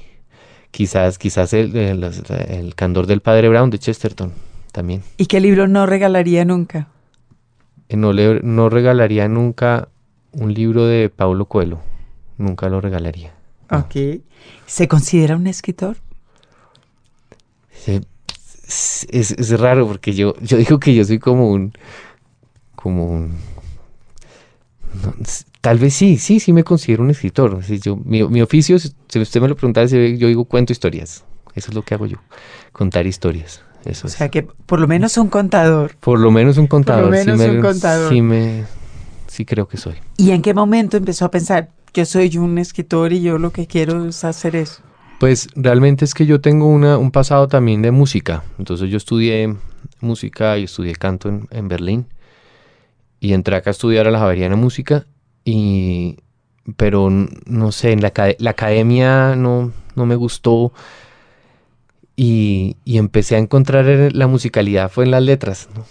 quizás, quizás el, el- el candor del padre Brown de Chesterton también. ¿Y qué libro no regalaría nunca? Eh, No, le, no regalaría nunca un libro de Paulo Coelho. Nunca lo regalaría. No. Ok. ¿Se considera un escritor? Sí, Es, es- es raro porque yo, yo digo que yo soy como un, como un, no, tal vez sí, sí, sí me considero un escritor. Sí, yo, mi, mi oficio, si usted me lo preguntara, si yo digo cuento historias. Eso es lo que hago yo, contar historias. Eso O es. sea que por lo menos un contador. Por lo menos un contador. sí menos me- un contador. Sí, me, sí creo que soy. ¿Y en qué momento empezó a pensar, yo soy un escritor y yo lo que quiero es hacer eso? Pues realmente es que yo tengo una, un pasado también de música. Entonces yo estudié música y estudié canto en, en Berlín. Y entré acá a estudiar a la Javeriana Música. Y, pero no sé, en la, la academia no, no me gustó. Y, y empecé a encontrar en la musicalidad fue en las letras. ¿no?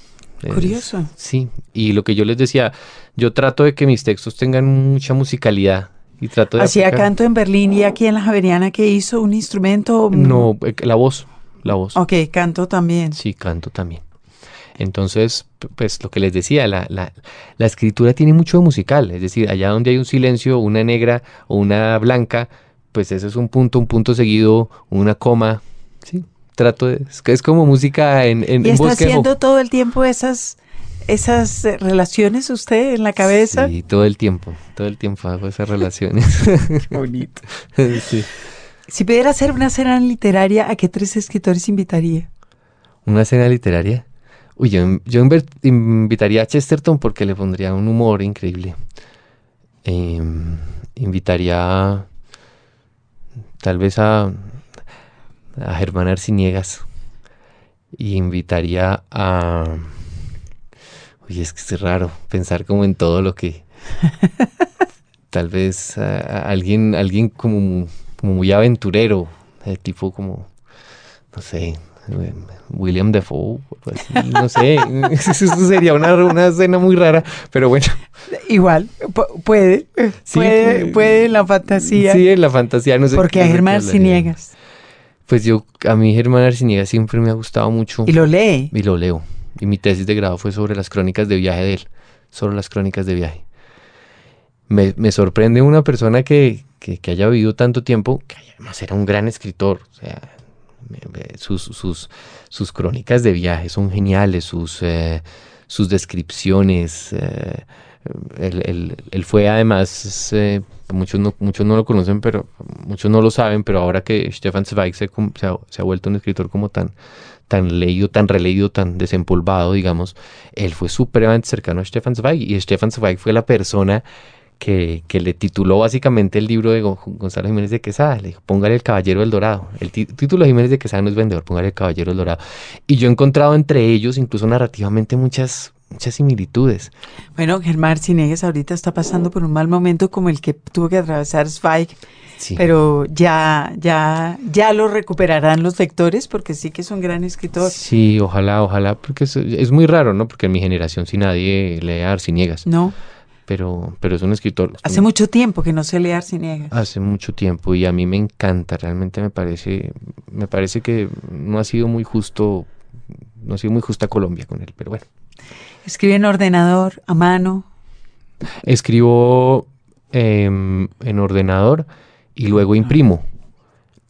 Es- Curioso. sí, y lo que yo les decía, yo trato de que mis textos tengan mucha musicalidad. Y trato de Hacía aplicar- canto en Berlín y aquí en la Javeriana que hizo un instrumento. No, eh, la voz, la voz. Ok, canto también. Sí, canto también. Entonces, pues lo que les decía, la, la, la escritura tiene mucho de musical, es decir, allá donde hay un silencio, una negra o una blanca, pues ese es un punto, un punto seguido, una coma, sí, trato de, es, que es como música en, en, ¿Y está haciendo todo el tiempo esas, esas eh, relaciones usted en la cabeza? Sí, todo el tiempo, todo el tiempo hago esas relaciones. Bonito. sí. Si pudiera hacer una cena literaria, ¿a qué tres escritores invitaría? Una cena literaria. Uy, yo, yo invitaría a Chesterton porque le pondría un humor increíble. Em, invitaría tal vez a, a Germán Arciniegas. Y invitaría a... Uy, es que es raro pensar como en todo lo que... tal vez a, a alguien, alguien como, como muy aventurero, eh, tipo como, no sé, eh, William Defoe, así, no sé, eso sería una, una escena muy rara, pero bueno, Igual, pu- puede, Sí, puede, pues, puede en la fantasía. sí, en la fantasía, no sé. porque a Germán. Arciniegas. Pues yo, a mí Germán Arciniegas siempre me ha gustado mucho Y lo lee. y lo leo. Y mi tesis de grado fue sobre las crónicas de viaje de él, sobre las crónicas de viaje. Me, me sorprende una persona que, que, que haya vivido tanto tiempo, que además era un gran escritor. O sea, sus, sus, sus crónicas de viaje son geniales, sus, eh, sus descripciones. eh, él, fue además, eh, muchos, no, muchos no lo conocen, pero muchos no lo saben, pero ahora que Stefan Zweig se, se ha vuelto un escritor como tan, tan leído, tan releído, tan desempolvado, digamos, él fue supremamente cercano a Stefan Zweig y Stefan Zweig fue la persona que, que le tituló básicamente el libro de Gon- Gonzalo Jiménez de Quesada. Le dijo, póngale el Caballero del Dorado. El título de Jiménez de Quesada no es vendedor, póngale el Caballero del Dorado. Y yo he encontrado entre ellos, incluso narrativamente, muchas, muchas similitudes. Bueno, Germán Cinegues ahorita está pasando por un mal momento como el que tuvo que atravesar Zweig, Sí. pero ya, ya, ya lo recuperarán los lectores porque sí que es un gran escritor. Sí, ojalá, ojalá, porque es, es muy raro, ¿no? Porque en mi generación sí nadie lee a Arciniegas, No, pero, pero es un escritor. hace mucho tiempo que no sé leer Cinegas. Hace mucho tiempo y a mí me encanta, realmente me parece, me parece que no ha sido muy justo, no ha sido muy justa Colombia con él, pero bueno. Escribe en ordenador, a mano. Escribo em, en ordenador y luego imprimo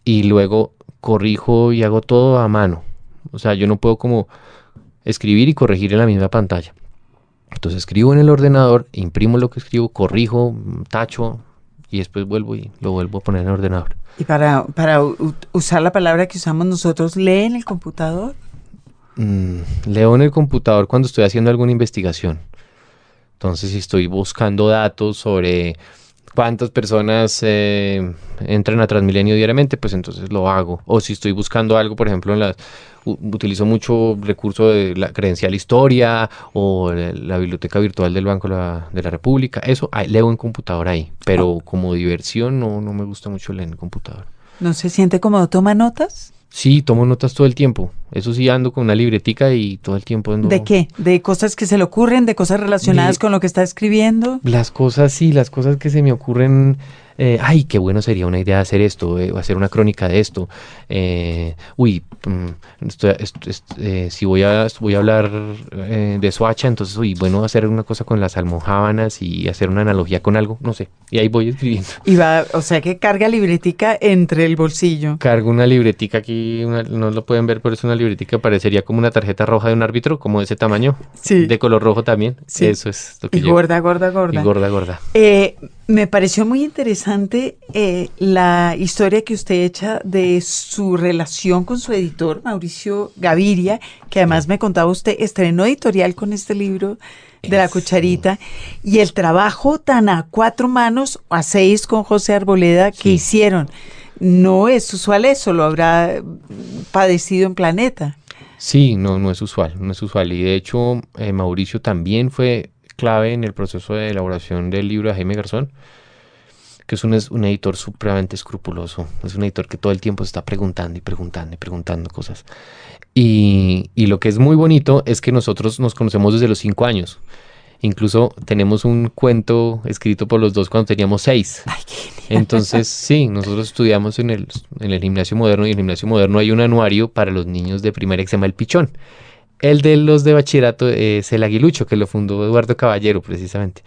y luego corrijo y hago todo a mano. O sea, yo no puedo como escribir y corregir en la misma pantalla. Entonces escribo en el ordenador, imprimo lo que escribo, corrijo, tacho y después vuelvo y lo vuelvo a poner en el ordenador. Y para, para usar la palabra que usamos nosotros, lee en el computador. Mm, leo en el computador cuando estoy haciendo alguna investigación. Entonces, si estoy buscando datos sobre cuántas personas eh, entran a Transmilenio diariamente, pues entonces lo hago. O si estoy buscando algo, por ejemplo, en las utilizo mucho recurso de la credencial historia o la, biblioteca virtual del Banco de la, República. Eso leo en computador ahí, pero como diversión no, no me gusta mucho leer en computador. ¿No se siente cómodo? ¿Toma notas? Sí, tomo notas todo el tiempo. Eso sí, ando con una libretica y todo el tiempo ando... ¿De qué? ¿De cosas que se le ocurren? ¿De cosas relacionadas De- con lo que está escribiendo? Las cosas, sí, las cosas que se me ocurren, eh, ay, qué bueno sería una idea hacer esto, eh, o hacer una crónica de esto. eh, uy, mm, estoy- est- est- eh, si voy a, voy a hablar de Soacha, entonces, uy, bueno, hacer una cosa con las almojábanas y hacer una analogía con algo, no sé. Y ahí voy escribiendo. Y va, o sea que carga libretica entre el bolsillo. Cargo una libretica aquí, una- no lo pueden ver, pero es una libretica, parecería como una tarjeta roja de un árbitro, como de ese tamaño. Sí. De color rojo también. Sí. Eso es lo que Y llevo. gorda, gorda, gorda. Y gorda, gorda. Eh, me pareció muy interesante eh, la historia que usted echa de su relación con su editor, Mauricio Gaviria, que además me contaba usted, estrenó editorial con este libro de la cucharita, y el trabajo tan a cuatro manos, a seis con José Arboleda, que Sí. hicieron. No es usual eso, lo habrá padecido en Planeta. Sí, no, no es usual, no es usual. Y de hecho, eh, Mauricio también fue clave en el proceso de elaboración del libro de Jaime Garzón, que es un, es un editor supremamente escrupuloso. Es un editor que todo el tiempo se está preguntando y preguntando y preguntando cosas. Y, y lo que es muy bonito es que nosotros nos conocemos desde los cinco años. Incluso tenemos un cuento escrito por los dos cuando teníamos seis. Entonces, sí, nosotros estudiamos en el, en el gimnasio moderno y en el gimnasio moderno hay un anuario para los niños de primaria que se llama El Pichón. El de los de bachillerato es el Aguilucho, que lo fundó Eduardo Caballero, precisamente.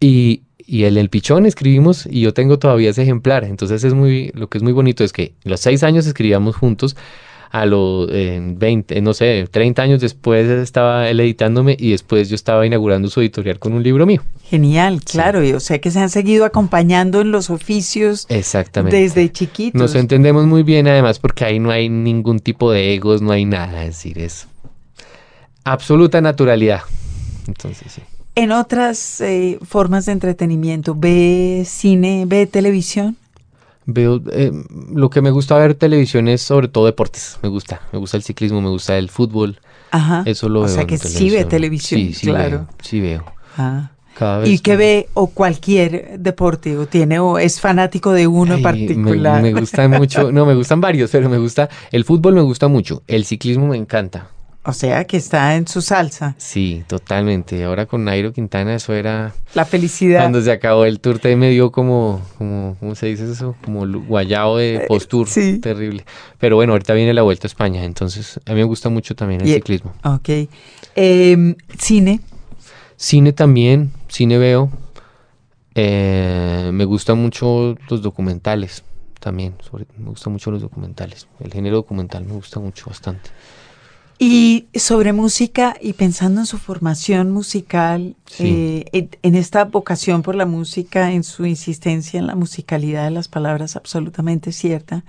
Y, y el El Pichón escribimos y yo tengo todavía ese ejemplar. Entonces, es muy, lo que es muy bonito es que los seis años escribíamos juntos. A los eh, 20, no sé, 30 años después estaba él editándome y después yo estaba inaugurando su editorial con un libro mío. Genial, claro, y o sea que se han seguido acompañando en los oficios Exactamente. desde chiquitos. Nos entendemos muy bien además porque ahí no hay ningún tipo de egos, no hay nada, es decir, es absoluta naturalidad. Entonces, sí. En otras eh, formas de entretenimiento, ¿ve cine, ve televisión? Veo, eh, lo que me gusta ver televisión es sobre todo deportes, me gusta, me gusta el ciclismo, me gusta el fútbol, Ajá. eso lo o veo. sea en que sí ve televisión, Sí, sí claro. veo, sí veo. Ah. Cada vez ¿Y que- ve o cualquier deporte o tiene o es fanático de uno en Ay, me- particular? Me, gustan mucho, no, me gustan varios, pero me gusta, el fútbol me gusta mucho, el ciclismo me encanta. O sea que está en su salsa, Sí, totalmente. Ahora con Nairo Quintana eso era la felicidad. cuando se acabó el tour te me dio como, como, ¿cómo se dice eso? Como guayao de postur, Eh, sí. terrible. Pero bueno, ahorita viene la vuelta a España, entonces a mí me gusta mucho también el Y- ciclismo. Ok. Em, cine, Cine también, cine veo. Eh, me gustan mucho los documentales también, sobre- me gustan mucho los documentales. El género documental me gusta mucho bastante. Y sobre música y pensando en su formación musical, Sí. eh, en, en esta vocación por la música, en su insistencia en la musicalidad de las palabras absolutamente cierta,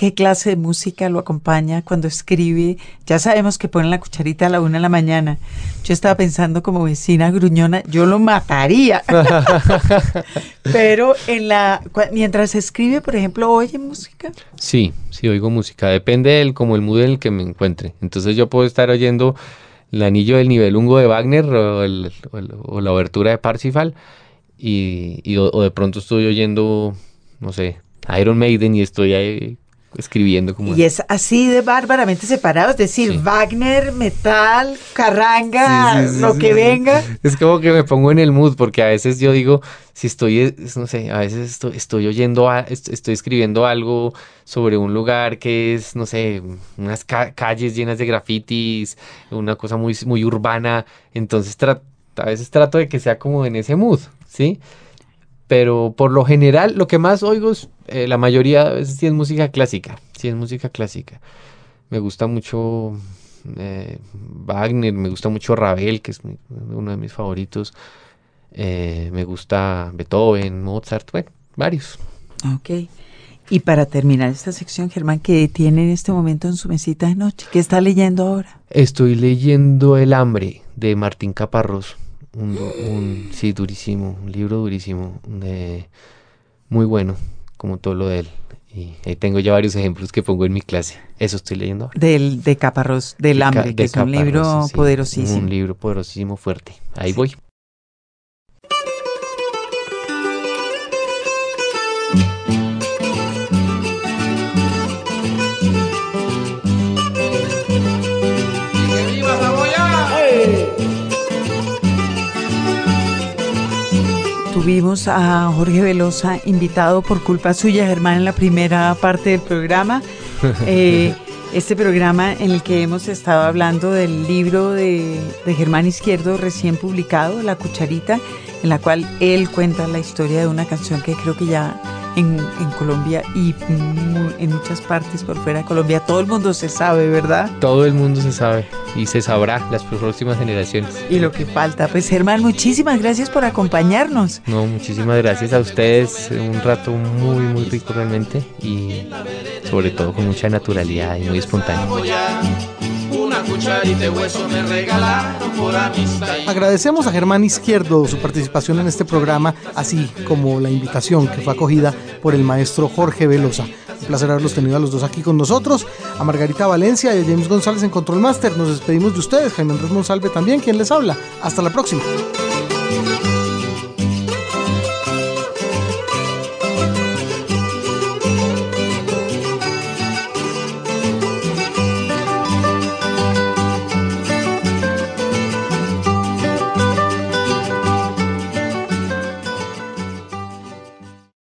¿qué clase de música lo acompaña cuando escribe? Ya sabemos que ponen la cucharita a la una de la mañana. Yo estaba pensando como vecina gruñona, yo lo mataría. Pero en la mientras escribe, por ejemplo, oye música. Sí, sí oigo música, depende del como el mood en el que me encuentre. Entonces yo puedo estar oyendo el anillo del nivelungo de Wagner o, el- o el- o la obertura de Parsifal y, y o, o de pronto estoy oyendo, no sé, Iron Maiden y estoy ahí escribiendo como... Y es así de bárbaramente separado, es decir, Sí. Wagner, metal, carranga, Sí, sí, sí, lo que venga. Es como que me pongo en el mood, porque a veces yo digo, si estoy, es- no sé, a veces estoy, estoy oyendo, a- est- estoy escribiendo algo sobre un lugar que es, no sé, unas ca- calles llenas de grafitis, una cosa muy, muy urbana, entonces a veces trato de que sea como en ese mood, ¿sí? Pero por lo general, lo que más oigo es, eh, la mayoría de veces sí es música clásica, sí es música clásica. Me gusta mucho eh, Wagner, me gusta mucho Ravel, que es mi- uno de mis favoritos. Eh, me gusta Beethoven, Mozart, bueno, varios. Ok. Y para terminar esta sección, Germán, ¿qué tiene en este momento en su mesita de noche? ¿Qué está leyendo ahora? Estoy leyendo El hambre de Martín Caparrós. Un, un- sí, durísimo, un libro durísimo, eh, muy bueno, como todo lo de él. Y ahí tengo ya varios ejemplos que pongo en mi clase. Eso estoy leyendo ahora. Del, de Caparrós, del De Ca- hambre, que de es un libro sí, poderosísimo. Un libro poderosísimo, fuerte. Ahí voy. Tuvimos a Jorge Velosa invitado por culpa suya, Germán, en la primera parte del programa. Eh, este programa en el que hemos estado hablando del libro de, de Germán Izquierdo recién publicado, La Cucharita, en la cual él cuenta la historia de una canción que creo que ya en, en Colombia y en muchas partes por fuera de Colombia todo el mundo se sabe, ¿verdad? Todo el mundo se sabe y se sabrá las próximas generaciones. Y lo que falta. Pues Germán, muchísimas gracias por acompañarnos. No, muchísimas gracias a ustedes. Un rato muy, muy rico realmente y sobre todo con mucha naturalidad y muy espontáneo. Agradecemos a Germán Izquierdo su participación en este programa, así como la invitación que fue acogida por el maestro Jorge Velosa. Un placer haberlos tenido a los dos aquí con nosotros, a Margarita Valencia y a James González en Control Master. Nos despedimos de ustedes, Jaime Andrés Monsalve también, quien les habla. Hasta la próxima.